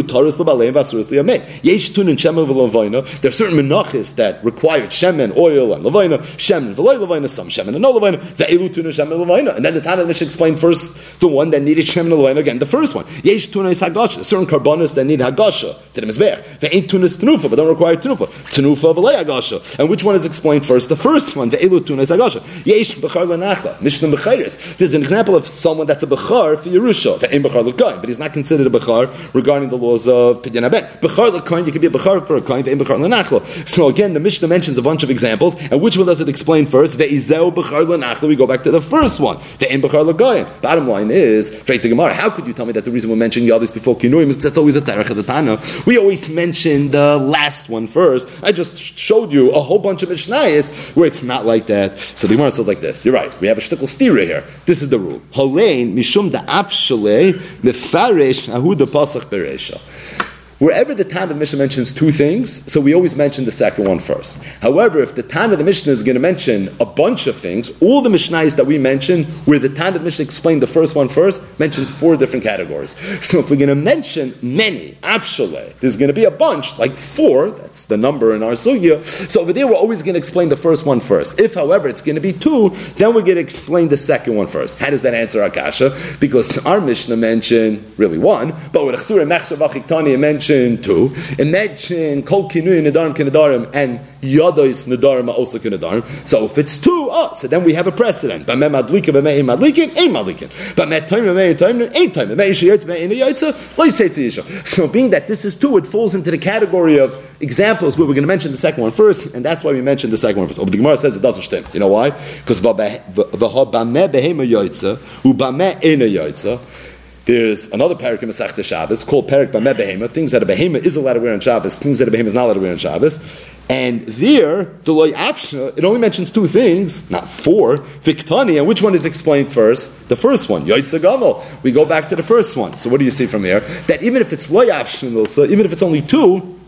menachis that required shemen, oil, and levina, shemen, v'loy levina, some shemen and no levina, tuna shemen levina. And then the Tana Mishnah explained first the one that needed shemen levina, again the first one. Yesh tuna is hagasha, certain korbanos that need hagasha to the mizbech. They ain't tuna is tenufa, but don't require tenufa. Tenufa v'lei hagasha. And which one is explained first? The first one, ve'elu tuna is hagasha. Yesh b'char lenacha, mishnah b'chayris. There's an example of someone that's a b'char for Yerusha, ve'en b'char l'koyin, but he's not considered a b'char regarding the laws of pidyon aben. B'char l'koyin, you can be a b'char for a koyin, ve'en b'char l'nachlo. So again, the Mishnah mentions a bunch of examples, and which one does it explain first? The Ve'izeu b'char l'nachlo, we go back to the first one, the ve'en b'char l'koyin. Bottom line is, to Gemara, how could you tell me that the reason we're mentioning Yadis before Kinuim is that's always a Terech of the Tana? We always mention the last one first. I just showed you a whole bunch of Mishnayos where it's not like that. So the Gemara says like this, you're right, we have a shtickle stira here. This is the rule. Halein mishum da'af shalei mefarish ahu da pasach beresha. Wherever the Tan of the Mishnah mentions two things, so we always mention the second one first. However, if the Tan of the Mishnah is going to mention a bunch of things, all the Mishnahs that we mention, where the Tan of the Mishnah explained the first one first, mention four different categories. (laughs) So if we're going to mention many, afshale, there's going to be a bunch, like four, that's the number in our sugya. So over there, we're always going to explain the first one first. If, however, it's going to be two, then we're going to explain the second one first. How does that answer our kasha? Because our Mishnah mentioned really one, but with Achsura Mechshav Achiktani, it mentioned mention two. Imagine Kol Kinui Nadarim Kinadarim and Yadois Nadarim are also Kinadarim. So if it's two, oh, so then we have a precedent. But Madlikin, B'meh Ein Madlikin, Ein Madlikin. But Time, B'meh Time, Ein Time. B'meh Isha Yotz, B'meh Ein Yotza, Lo Yisei Tziyisha. So being that this is two, it falls into the category of examples where we're going to mention the second one first, and that's why we mentioned the second one first. But the Gemara says it doesn't stem. You know why? Because V'ha B'meh Behema Yotza, U'B'meh Ein Yotza, there's another parak in Masech Shabbos called Parak Bameh Behema, things that a behema is allowed to wear on Shabbos, things that a behema is not allowed to wear on Shabbos. And there, the loy afshna, it only mentions two things, not four. Viktani, and which one is explained first? The first one, Yoitza Gamal. We go back to the first one. So what do you see from here? That even if it's loy afshna, even if it's only two,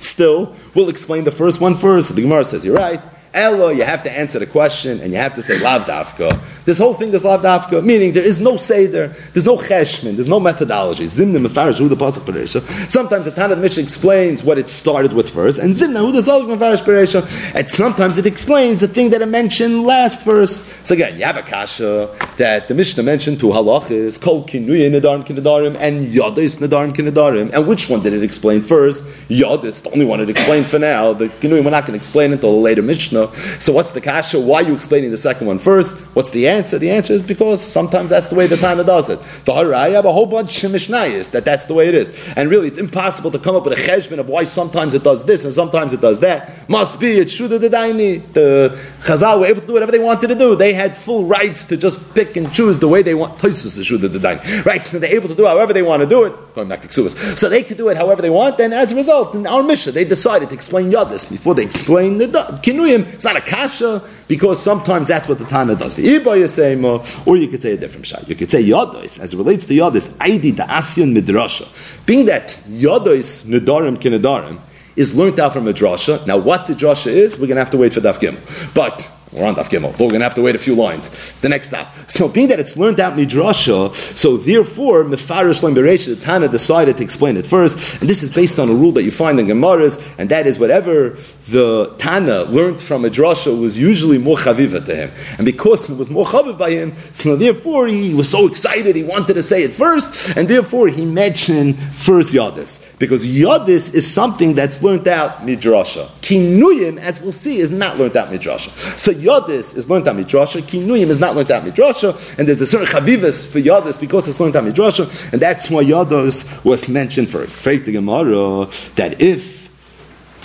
still, we'll explain the first one first. The Gemara says, you're right. Elo, you have to answer the question and you have to say lav dafka. This whole thing is lav dafka, meaning there is no seder, there's no cheshmin, there's no methodology. Zimna mefarish who the pasuk peresha. Sometimes the Tanat Mishnah explains what it started with first, and zimna hu the zalg mefarish peresha. And sometimes it explains the thing that I mentioned last verse. So again, you have a kasha that the Mishnah mentioned two halachas, kol kinuye nedarim kinadarim and yadis nedarim kinadarim. And which one did it explain first? Yadis, the only one it explained for now. The kinuye we're not going to explain until a later Mishnah. So what's the kasha? Why are you explaining the second one first? What's the answer? The answer is because sometimes that's the way the Tana does it. The I have a whole bunch of Mishnayos that that's the way it is. And really, it's impossible to come up with a cheshbon of why sometimes it does this and sometimes it does that. Must be, it's Shuda the Daini. The Chazal were able to do whatever they wanted to do. They had full rights to just pick and choose the way they want. Toisvus is Shuda the Daini. Right? So they're able to do however they want to do it. Going back to Ksuvas. So they could do it however they want, and as a result, in our mission, they decided to explain Yadis before they explain the Kinuyim. It's not a kasha because sometimes that's what the Tana does. Or you could say a different shot. You could say Yadois, as it relates to Yadois, Aidi da Asyan Midrasha. Being that Yadois Nidarim Kinedarim is learned out from a drasha. Now, what the drasha is, we're going to have to wait for Daf Gimel. But we're on Daf Gimel, but we're going to have to wait a few lines. The next stop. So, being that it's learned out midrasha, so therefore, Mefarish Lam the Tana decided to explain it first, and this is based on a rule that you find in Gemaras, and that is whatever the Tana learned from a drasha was usually more chaviva to him, and because it was more chaviv by him, so therefore he was so excited he wanted to say it first, and therefore he mentioned first Yadis, because Yadis is something that's learned out midrasha. Kinuyim, as we'll see, is not learned out midrasha. So Yodis is learned at Midrasha, Kinuyim is not learned at Midrasha, and there's a certain Chavivas for Yodis because it's learned at Midrasha, and that's why Yodis was mentioned first. Faith the Gemara that if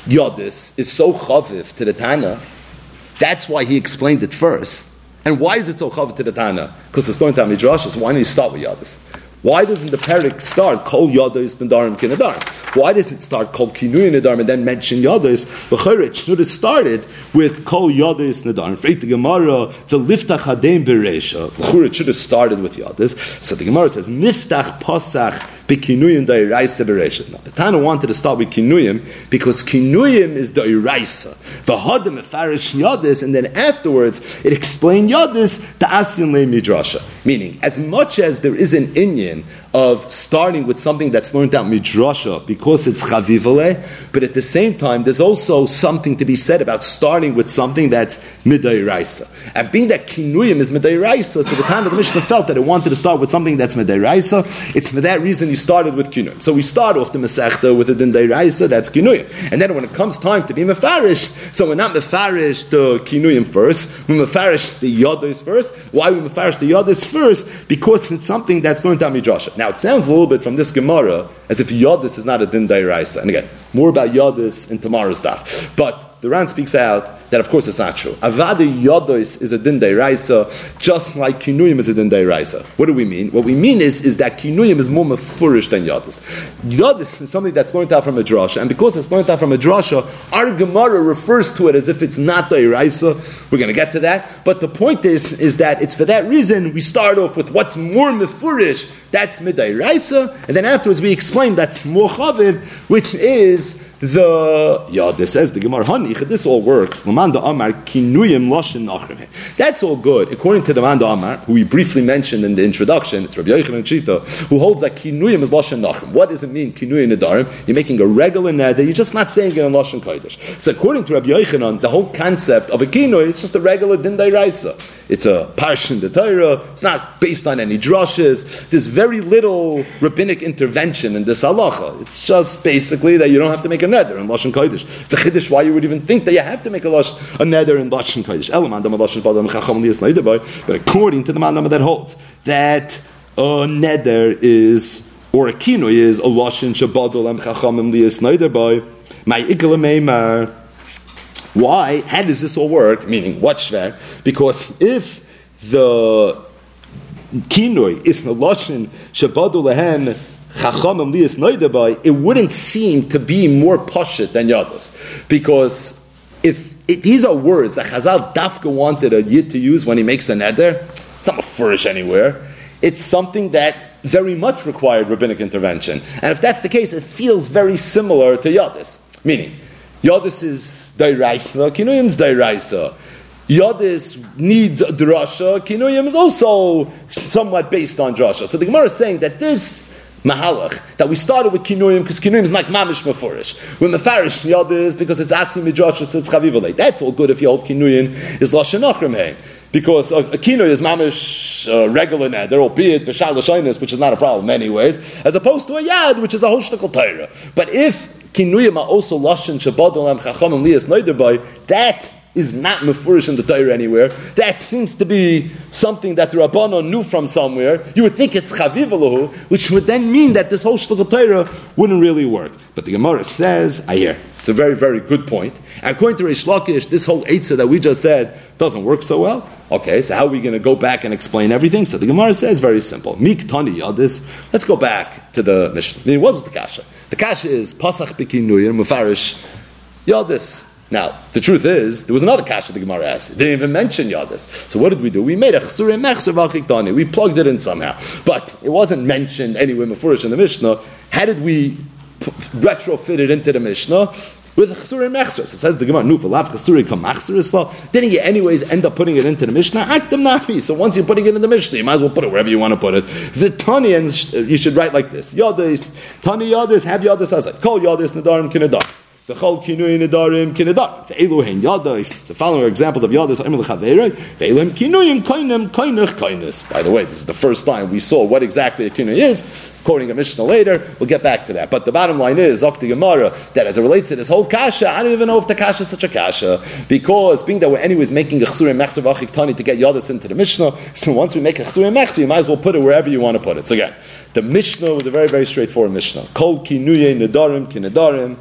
Yodis is so chaviv to the Tana, that's why he explained it first. And why is it so chaviv to the Tana? Because it's learned at Midrasha, so why don't you start with Yodis? Why doesn't the parak start kol yadis nadarim kinadarim? Why does it start kol kinuy nadarim and then mention yadis? The should have started with kol yadis nadarim. Faith the Gemara the liftach hadem beresha. The should have started with yadis. So the Gemara says miftach pasach Bekinuyim Dairaisa Beresha. Now, the Tana wanted to start with Kinuyim because Kinuyim is the Dairaisa. Vahadim Mefarish Yadis, and then afterwards it explained Yadis to Asin Le Midrasha. Meaning, as much as there is an inyan of starting with something that's learned out midrasha because it's chavivale, but at the same time, there's also something to be said about starting with something that's midayraisa. And being that kinuyim is midayraisa, so the time of the Mishnah felt that it wanted to start with something that's midayraisa, it's for that reason you started with kinuyim. So we start off the Masechta with a din that's kinuyim. And then when it comes time to be mefarish, so we're not mefarish the kinuyim first, we mefarish the yadis first. Why we mefarish the yadis first? Because it's something that's learned out midrasha. Now, it sounds a little bit from this Gemara as if Yodis is not a din dairaisa. And again, more about Yodis in tomorrow's stuff. But the Ran speaks out that of course it's not true. Avada Yodos is a din raisa, just like Kinuyim is a din raisa. What do we mean? What we mean is, is that Kinuyim is more mafurish than Yodos. Yodos is something that's learned out from a drasha, and because it's learned out from a drasha, our Gemara refers to it as if it's not raisa. We're going to get to that. But the point is, is that it's for that reason we start off with what's more mafurish, that's raisa, and then afterwards we explain that's more chaviv, which is the yeah, this says the Gemara Hanich. This all works. Lamanda Amar kinuyim loshin nachrim. That's all good. According to the Manda Amar, who we briefly mentioned in the introduction, it's Rabbi Yochanan Chita, who holds that kinuyim is loshin nachrim. What does it mean kinuyim nedarim? You're making a regular neder. You're just not saying it in loshin kodesh. So according to Rabbi Yochanan, the whole concept of a kinuy, it's just a regular din raisa. It's a parsha in the Torah. It's not based on any drushes. There's very little rabbinic intervention in this halacha. It's just basically that you don't have to make a neder in lashon kodesh. It's a chiddush why you would even think that you have to make a, lush, a neder in lashon kodesh. But according to the man that holds that a neder is or a kino is a lashon shabadol am chachamim liyas neder by my ikla why? How does this all work? Meaning, what shver? Because if the kinoi is the lashon shabadu lehem chachamim lias noidabai, it wouldn't seem to be more poshut than yadas, because if these are words that Chazal Dafka wanted a yid to use when he makes a neder, it's not a furish anywhere. It's something that very much required rabbinic intervention, and if that's the case, it feels very similar to yadis, meaning. Yodis is dairaisa, kinuyim is dairaisa. Yodis needs drasha, kinuyim is also somewhat based on drasha. So the Gemara is saying that this mahalach that we started with kinuyim because kinuyim is like mamish mafurish. We're mafarish yodis because it's asim midrasha, so it's chavivale. That's all good if you hold kinuyim is lashon because a, a kino is mamish uh, regular neder, albeit b'shal which is not a problem anyways, as opposed to a yad, which is a whole shtickle Torah. But if kinuyim are also lashon shabbat chachamim lias neider that is not mefurish in the Torah anywhere. That seems to be something that the Rabbanon knew from somewhere. You would think it's chaviv which would then mean that this whole shtickle Torah wouldn't really work. But the Gemara says, I hear. It's a very, very good point. According to Rish Lakish, this whole Eitzah that we just said doesn't work so well. Okay, so how are we going to go back and explain everything? So the Gemara says very simple. Mik Tani Yadis. Let's go back to the Mishnah. I mean, what was the Kasha? The Kasha is Pasach Bikinuyir Mufarish Yadis. Now, the truth is, there was another kasha the Gemara asked. It didn't even mention Yadis. So what did we do? We made a chsure mechser v'alchiktani. We plugged it in somehow. But it wasn't mentioned anywhere Mefurish in the Mishnah. How did we retrofit it into the Mishnah with chasurin mechsers. It says the Gemara, nu v'lav chasurin kam machseris Didn't you anyways end up putting it into the Mishnah? Actim nafi. So once you're putting it in the Mishnah, you might as well put it wherever you want to put it. The Tani, and you should write like this. Yodis, Tani Yodis, have Yodis as it. Call Yodis Nadarim Kinadar. The chol kinui nedarim kinedar. Yadais. The following are examples of yadais kinuyim koinem koinech koines. By the way, this is the first time we saw what exactly a kinui is. Quoting a Mishnah later, we'll get back to that. But the bottom line is, Okti Gemara, that as it relates to this whole kasha, I don't even know if the kasha is such a kasha, because being that we're anyways making a chsur and tani to get yadis into the Mishnah, (laughs) so once we make a chsur and you might as well put it wherever you want to put it. So again, the Mishnah was a very, very straightforward Mishnah. Kol kinuye nedarim kinedarim,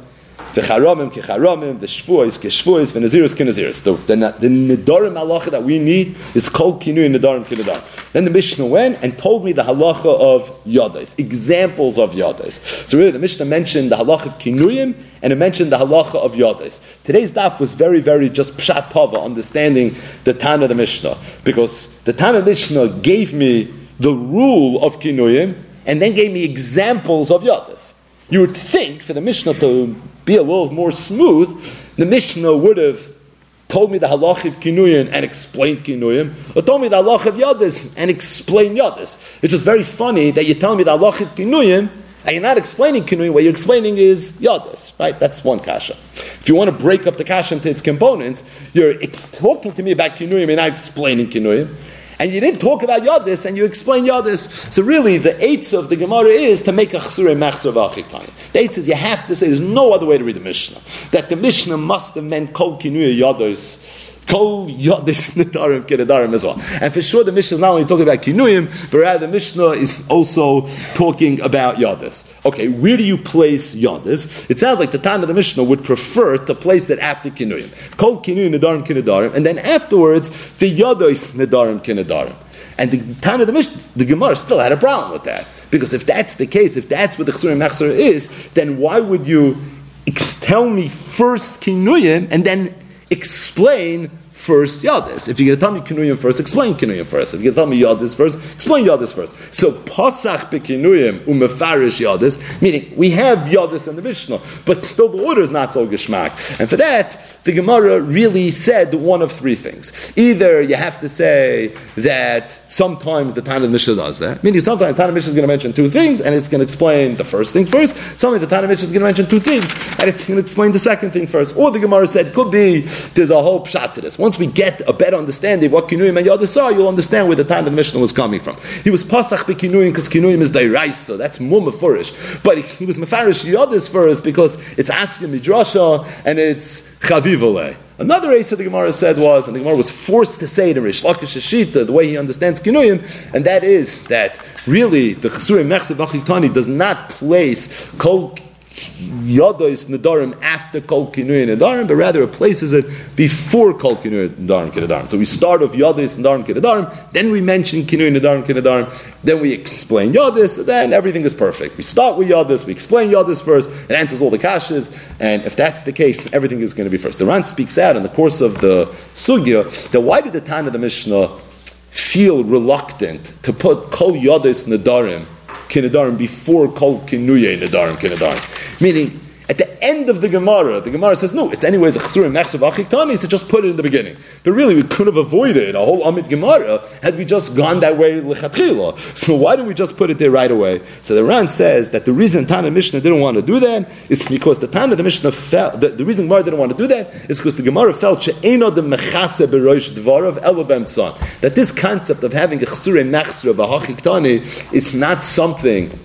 the charamim kecharamim, the shvuos keshvuos, the naziros kenaziros. The, the, the nedarim halacha that we need is kol kinu nedarim kinedarim. Then the Mishnah went and told me the halacha of yadais, examples of yadais. So really, the Mishnah mentioned the halacha of kinuyim and it mentioned the halacha of yadais. Today's daf was very, very just pshat tava, understanding the Tana of the Mishnah, because the Tana Mishnah gave me the rule of kinuyim and then gave me examples of Yadis. You would think for the Mishnah to be a little more smooth, the Mishnah would have told me the halach of kinuyin and explained kinuyim, or told me the halach of yadis and explained yadis. It's just very funny that you tell me the halach of kinuyim and you're not explaining kinuyim. What you're explaining is yadis, right? That's one kasha. If you want to break up the kasha into its components, you're talking to me about kinuyim and not explaining kinuyim and you didn't talk about Yadis, and you explained Yadis. So really, the eights of the Gemara is to make a chsure machzor v'achikani. The eights is you have to say there's no other way to read the Mishnah. That the Mishnah must have meant kol kinuya Yadis Kol Yodis (laughs) Nadarim Kedarim as well. And for sure, the Mishnah is not only talking about Kinuyim, but rather the Mishnah is also talking about Yodis. Okay, where do you place Yodis? It sounds like the time of the Mishnah would prefer to place it after Kinuyim. Kol Kinuyim Nadarim Kedarim, and then afterwards, the Yodis Nadarim Kedarim. And the time of the Mishnah, the Gemara still had a problem with that. Because if that's the case, if that's what the Chsurim Machzor is, then why would you tell me first Kinuyim and then explain first Yadis. If you're going to tell me Kinuyim first, explain Kinuyim first. If you're going to tell me Yadis first, explain Yadis first. So Pasach beKinuyim umefarish Yadis, meaning we have Yadis in the Mishnah, but still the order is not so geschmack. And for that, the Gemara really said one of three things. Either you have to say that sometimes the Tana Mishnah does that, meaning sometimes the Tana Mishnah is going to mention two things and it's going to explain the first thing first. Sometimes the Tana Mishnah is going to mention two things and it's going to explain the second thing first. Or the Gemara said could be there's a whole pshat to this. Once we get a better understanding of what Kinuyim and Yadis are, you'll understand where the time of the Mishnah was coming from. He was Pasach be Kinuyim because Kinuyim is Dairaisa, that's more. But he, was Mefarish Yadis first because it's Asya Midrasha and it's Chavivale. Another ace that the Gemara said was, and the Gemara was forced to say in Rish Lakish Shita, the way he understands Kinuyim, and that is that really the Chasurim Mechsev Achitani does not place Kol Yodos Nadarim after Kol Kinui Nadarim, but rather it places it before Kol Kinui Nadarim Kinadarim. So we start off Yodos Nadarim Kinadarim, then we mention Kinui Nadarim Kinadarim, then we explain Yodis, then everything is perfect. We start with Yodis, we explain Yodis first, it answers all the kashas, and if that's the case, everything is going to be first. The Ran speaks out in the course of the Sugya that why did the time of the Mishnah feel reluctant to put Kol Yodis Nadarim kinadarim before kol kinuye nadarim kinadarim. Meaning, at the end of the Gemara, the Gemara says, no, it's anyways a chsurim mechsav achiktani, so just put it in the beginning. But really, we could have avoided a whole Amud Gemara had we just gone that way lechatchila. So why don't we just put it there right away? So the Ran says that the reason Tana Mishnah didn't want to do that is because the Tana the Mishnah felt, the, the reason Gemara didn't want to do that is because the Gemara felt she'eno the mechase beroish dvarav elabem son. That this concept of having a chsurim mechsav achiktani is not something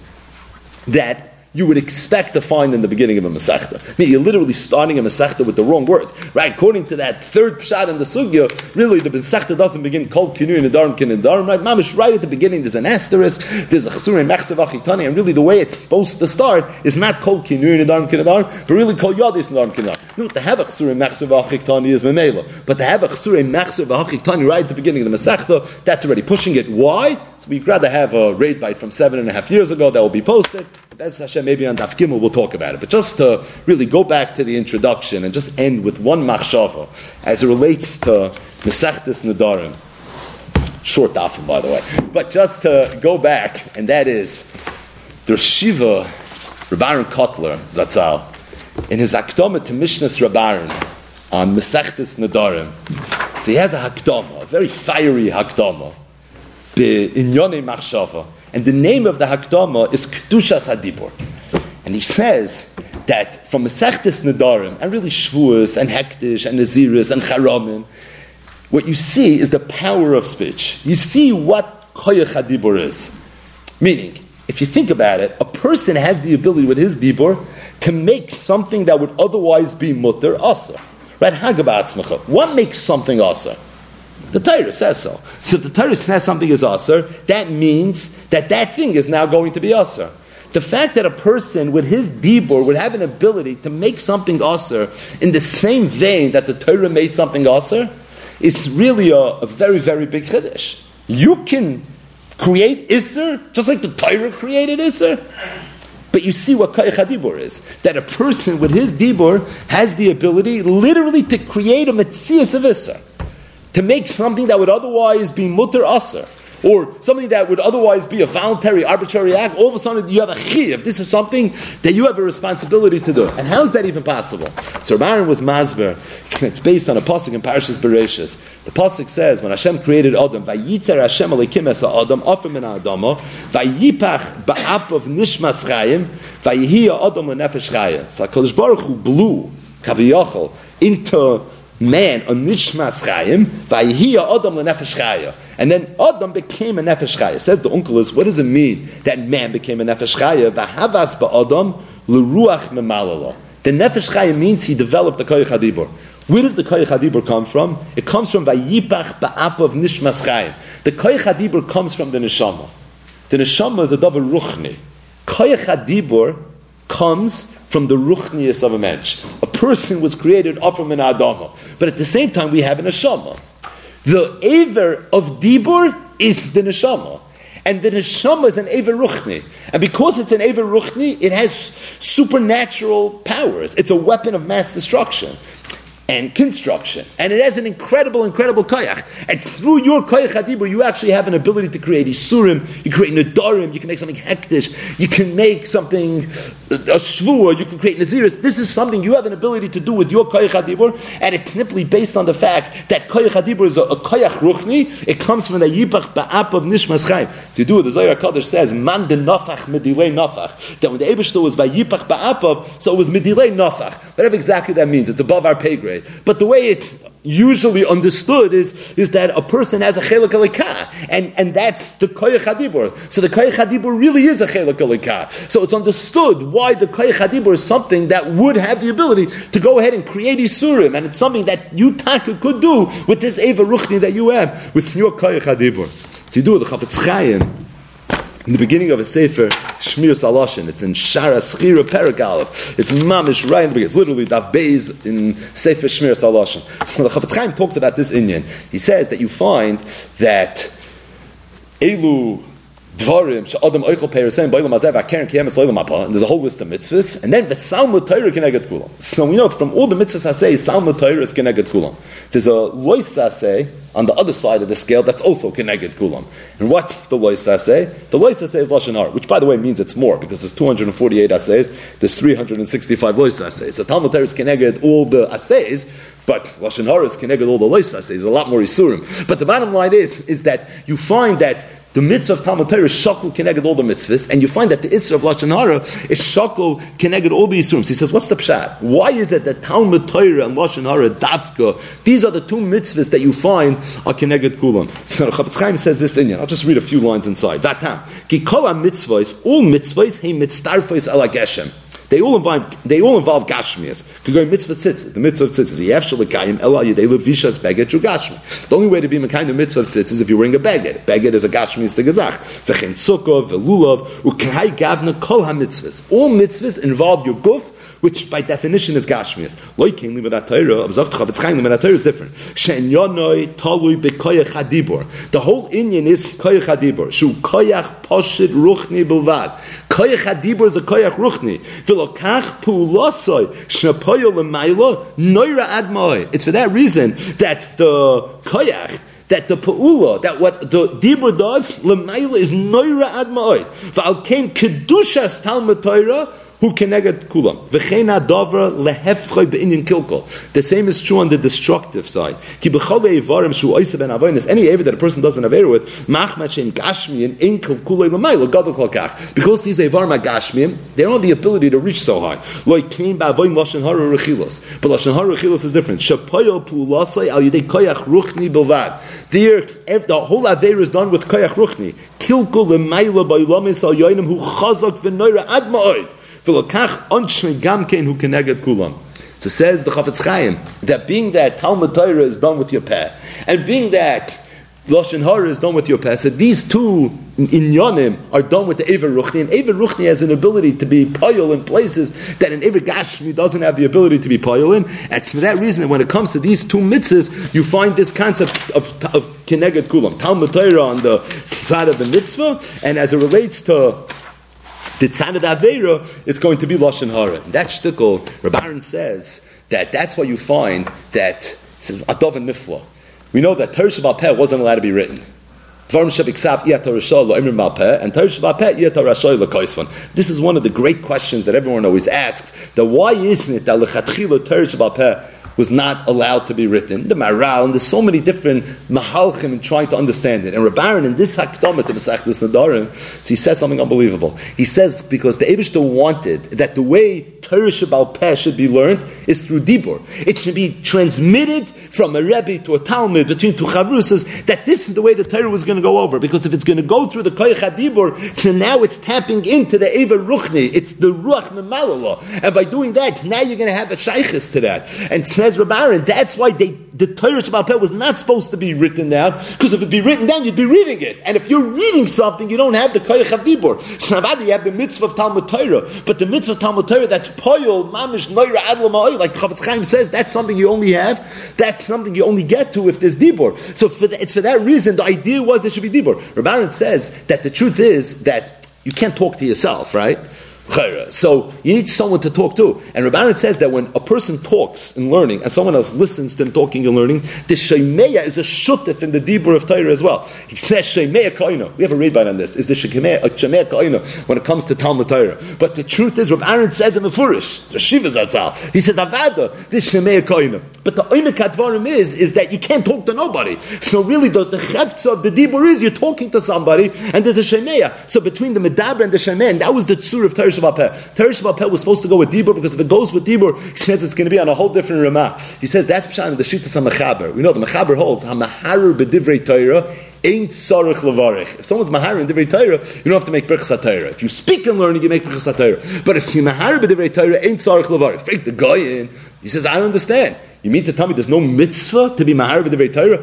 that you would expect to find in the beginning of a Masechta. I mean, you're literally starting a Masechta with the wrong words, right? According to that third pshat in the Sugya, really the Masechta doesn't begin Kol Kinu in Adarim Kin Adarim, right? Mamish, right at the beginning, there's an asterisk, there's a Chsur and Mechsev Achitani, and really the way it's supposed to start is not Kol Kinu in Adarim Kin Adarim, but really Kol Yadis in Adarim Kin Adarim. No, to have a Chsur and Mechsev Achitani is Memela, but to have a Chsur and Mechsev Achitani right at the beginning of the Masechta, that's already pushing it. Why? So we'd rather have a raid bite from seven and a half years ago that will be posted. Bez Hashem, maybe on Daf Gimel we'll talk about it. But just to really go back to the introduction and just end with one machshava as it relates to Mesechtes Nedarim. Short dafim, by the way. But just to go back, and that is the Shiva Reb Aaron Kotler Zatzal in his Akdama to Mishnas Rabbi Aaron on Mesechtes Nedarim. So he has a Hakdama, a very fiery Hakdama, in Yonei Machshava. And the name of the Hakdama is Kedushas Hadibor. And he says that from Mesechtes Nedarim, and really Shavuos, and Hekdesh, and Naziris, and Charamin, what you see is the power of speech. You see what Koyach Hadibor is. Meaning, if you think about it, a person has the ability with his Dibor to make something that would otherwise be mutter asa. Right? Hagabatzmacha. What makes something asa? The Torah says so. So if the Torah says something is aser, that means that that thing is now going to be aser. The fact that a person with his dibur would have an ability to make something aser in the same vein that the Torah made something aser is really a, a, very, very big chiddush. You can create iser just like the Torah created iser. But you see what Dibur is. That a person with his Dibur has the ability literally to create a Metzias of Isser to make something that would otherwise be mutter aser. or something that would otherwise be a voluntary, arbitrary act, all of a sudden you have a chiv. This is something that you have a responsibility to do. And how is that even possible? So Aaron was masber. It's based on a pasuk in Parashas Bereshis. The pasuk says, when Hashem created Adam, "Vayitzer Hashem Elikim es Adam, offer min Adamo, vayipach ba'ap of nishmas chayim, vayihi Adam lenefesh chayim." So Hakadosh Baruch Hu blew kaviyachol into man a nishmas chayim, vayihi Adam lenefesh chayim. And then Adam became a nefesh chayim. Says the uncle is, what does it mean that man became a nefesh chayim? Vahavas ba'adam l'ruach memalala. The nefesh chayim means he developed the koyach hadibur. Where does the koyach hadibur come from? It comes from vayipach ba'apav nishmas chayim. The koyach hadibur comes from the neshama. The neshama is a davar ruchni. Koyach hadibur comes from the ruchnius of a mensch. A person was created off from an adama, but at the same time we have an neshama. The aver of dibur is the neshama. And the neshama is an Ever Ruchni. And because it's an Ever Ruchni, it has supernatural powers. It's a weapon of mass destruction and construction. And it has an incredible, incredible koyach. And through your koyach hadibur, you actually have an ability to create isurim, you create nadarim, you can make something hekdesh, you can make something, uh, a shvua, you can create naziris. This is something you have an ability to do with your koyach hadibur, and it's simply based on the fact that koyach hadibur is a, a koyach ruchni, it comes from the yipach ba'ap of nishmas chaim. So you do what the Zohar Kodesh says, man de nafach medilei nafach. That when the Ebeshto was vayipach ba'apav, so it was medilei nafach. Whatever exactly that means, it's above our pay grade. But the way it's usually understood is, is that a person has a chelik alikah, and, and that's the koyach hadibur. So the koyach hadibur really is a chelik alikah. So it's understood why the koyach hadibur is something that would have the ability to go ahead and create isurim, and it's something that you taka could do with this eva ruchni that you have with your koyach hadibur. So you do it the chafetz chayim in the beginning of a sefer Shmiras Halashon. It's in Shara Schira Paragalov. It's mamish right in the beginning. It's literally Daf Beis in Sefer Shmiras Halashon. So the Chafetz Chaim talks about this inyan. He says that you find that Elu Dvarim there's a whole list of mitzvahs, and then the Salmud Torah keneged kulam. So we know from all the mitzvahs I say, Salmud Torah is keneged kulam. There's a lois say on the other side of the scale that's also keneged kulam. And what's the lois say? The lois say is lashon hara, which by the way means it's more because there's 248 assays, there's 365 lois assays. So Talmud Torah is keneged all the assays, but lashon hara is keneged all the lois assays. A lot more isurim. But the bottom line is is that you find that the mitzvah of Talmud Torah is shakul all the mitzvahs, and you find that the Isra of Lashon Hara is shakul keneged all the Yisrums. He says, what's the pshat? Why is it that Talmud Torah and Lashon Hara, Davka, these are the two mitzvahs that you find are keneged kulam? So Chafetz Chaim says this in I'll just read a few lines inside. That time. Ki kol mitzvahs, all mitzvahs, he mitzdarfos ala geshem. They all involve they all involve gashmias. Could go mitzvah tzitzis. The mitzvah of tzitzis. Yef shalikayim el yedei levishas beged gashmi. The only way to be kind of mitzvah of tzitzis is if you're wearing a beged. Beged is a gashmias to gazach. V'chen sukkah v'lulav u'kai gavna kol ha-mitzvahs. All mitzvahs involve your guf which by definition is Gashmias. Loikin Limedat Torah, Avzok Chafetz Chaim Limedat Torah is different. She'en yonoi talui bekoyach hadibor. The whole inyan is koyach hadibor. Shu koyach poshit ruchni bilvad. Koyach hadibor is a koyach ruchni. V'lokach pulasoi shnapoyo lemaylo noira admoi. It's for that reason that the koyach that the pa'ula, that what the dibur does, lemayla is noira admoi. Kein kedushas talmud Torah, who connected kulam. Kilkol. The same is true on the destructive side. Ki shu ben avonis. Any ever that a person doesn't have with, machmat shem gashmi and in kilkulei l'maylo gadol kolkach. Because these evarim are gashmiyim, they don't have the ability to reach so high. Loi came ba'avoin lashon hara rechilos. But lashon hara rechilos is different. Shapoyo al yidei koyach ruchni bilvad. The whole aver is done with koyach ruchni. Kilkul l'maylo ba'yulamis al yoinim hu chazak v'noira ad ma'od. Hu keneged kulam. So says the Chafetz Chaim that being that Talmud Torah is done with your peh, and being that Lashon Hara is done with your peh, so these two inyanim are done with the Ever Ruchni, and Ever Ruchni has an ability to be poyel in places that an Ever Gashmi doesn't have the ability to be poyel in. It's for that reason that when it comes to these two mitzvahs, you find this concept of, of Keneged Kulam. Talmud Torah on the side of the mitzvah, and as it relates to the tzad of Avera, it's going to be Lashon Hara. That shtickle, Reb Aaron says that that's why you find that, says, Adov and Nifla. We know that Torah Shabbat wasn't allowed to be written. And. This is one of the great questions that everyone always asks. That why isn't it that lechatchila Torah was not allowed to be written. The Maral, and there's so many different mahalchim in trying to understand it. And Reb Aaron, in this Hakdama to Mesechtes Nedarim, so he says something unbelievable. He says, because the Abishta wanted that the way Torah Shabbal Peh should be learned is through Dibur. It should be transmitted from a Rebbe to a Talmud between two Chavrusas, that this is the way the Torah was going to go over. Because if it's going to go through the Koyach HaDibur, so now it's tapping into the Eva Ruchni, it's the Ruach Memalala. And by doing that, now you're going to have a Shaykhis to that. And says Reb Aaron, that's why they, the Torah Shabbat Peh was not supposed to be written down, because if it'd be written down, you'd be reading it. And if you're reading something, you don't have the Koyach Dibur. So you have the mitzvah of Talmud Torah, but the mitzvah of Talmud Torah, that's Mamish, Noira, Adlam, like the Chafetz Chaim says, that's something you only have, that's something you only get to if there's dibor. So for the, it's for that reason, the idea was there should be dibor. Reb Aaron says that the truth is that you can't talk to yourself, right? So you need someone to talk to. And Rabbanan says that when a person talks in learning and someone else listens to them talking and learning, the Shemeya is a shutif in the Dibur of Torah as well. He says Shemeya Kaino. We have a read on this. Is the Shemeya Kaino when it comes to Talmud Torah. But the truth is, Rabbanan says in the Furish, the Shiva Zatzal, he says Avada, this Shemeya Kaino. But the Oimek Advarim is, is that you can't talk to nobody. So really the, the of the Dibur is you're talking to somebody and there's a Shemeya. So between the Medaber and the Shemeya, and that was the Tzur of Torah Shabbat Peh. Torah Shabbat Peh was supposed to go with Dibur because if it goes with Dibur, he says it's going to be on a whole different Ramah. He says that's Pshan, the Shittas HaMechaber. We know the Mechaber holds, HaMaharu B'divrei Torah, ain't sarich levarich. If someone's mahar in divrei Torah, you don't have to make berachas Torah. If you speak and learning, you make berachas Torah. But if you mahar b'divrei Torah, ain't sarich levarich. Fake the guy in. He says, I don't understand. You mean to tell me there's no mitzvah to be mahar b'divrei Torah?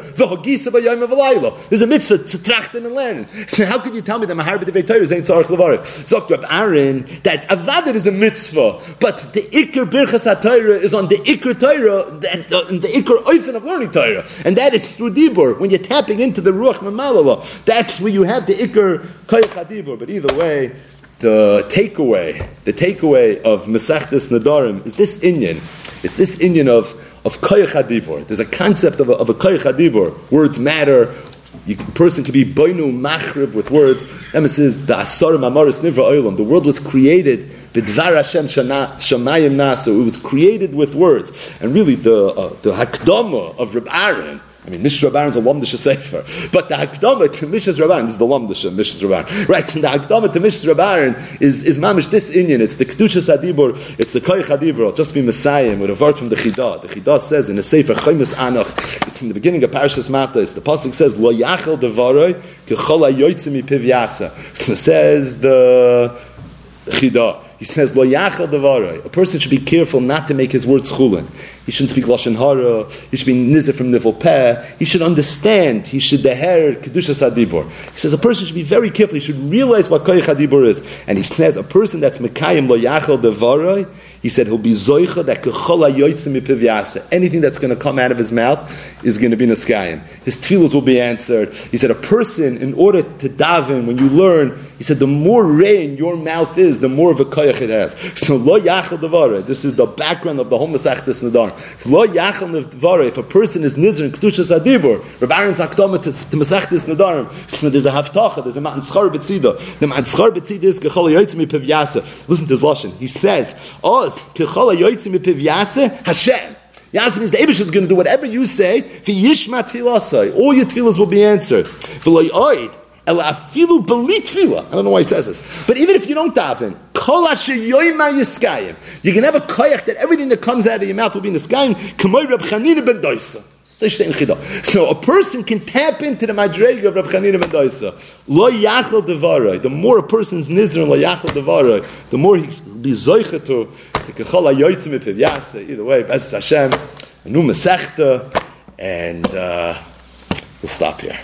There's a mitzvah to trachten and learn. So how could you tell me that mahar b'divrei Torah is ain't tzarich levarich? Zok Rab Aaron that avodah is a mitzvah, but the ikr birchas Torah is on the ikr Torah and uh, the ikr oifen of learning Torah, and that is through dibur. When you're tapping into the ruach mamalala, that's where you have the ikr koyach dibur. But either way the takeaway, the takeaway of Masechtas Nedarim is this inyan. It's this inyan of of koyach hadibur. There's a concept of a, of a koyach hadibur. Words matter. You, a person can be boinu machrib with words. Says the asar mamaris nivra oilam. The world was created b'dvar Hashem shamayim nasu. It was created with words. And really, the uh, the hakdama of Reb Aaron I mean, Mishra is a Lamdisha Sefer. But the Hakdama to Mishra's Rabban is the Lamdisha, Mishra's Rabban. Right? And the Hakdama to Mishra's Rabban is, is Mamish this inyan. It's the Kedusha Sadibur, it's the Koyach Hadibur, It'll just be Messiah with a word from the Chidah. The Chidah says in the Sefer Chaymis Anach, it's in the beginning of Parashas Matas, the Pasuk says, Lo Yachel Devaroi, Kechol HaYoitzim Piv So (laughs) it says the Chidah. He says, Lo yachal devarai. A person should be careful not to make his words chulin. He shouldn't speak lashon hara. He should be nizir from nivel peh. He should understand. He should deher kedushas hadibur. He says a person should be very careful. He should realize what koyach hadibur is. And he says a person that's mekayim lo yachal devarai. He said he'll be zoicha that kechola yoitzim mipivyasa. Anything that's going to come out of his mouth is going to be neskayim. His tefillas will be answered. He said a person, in order to daven, when you learn, he said the more rain your mouth is, the more of a koyach it has. So lo yachal. This is the background of the whole Masechtas Nadar. Lo yachal. If a person is nizr in kedushas adibur, Rabbi Aaron's akdama to, to Masechtas Nadar. So there's a haftacha. There's a matan schar betzida. The matan schar betzida is kechola yoitzim mipivyasa. Listen to his lashon. He says, "Oh." Was Kechola Yoitzim Piv Hashem. Yasa means the Abish is going to do whatever you say. For Yishma Tfilasai, all your tefillas will be answered. For Tfila. I don't know why he says this, but even if you don't daven, you can have a koyach that everything that comes out of your mouth will be in the sky. So a person can tap into the madrega of Reb Chanina ben Doisa. Lo yachal devarai. The more a person's nizr lo yachal devarai, the more he be zoicha to to kechol hayoytzim epiv yase. Either way, B'ez Hashem, a new mesechta, and uh, we'll stop here.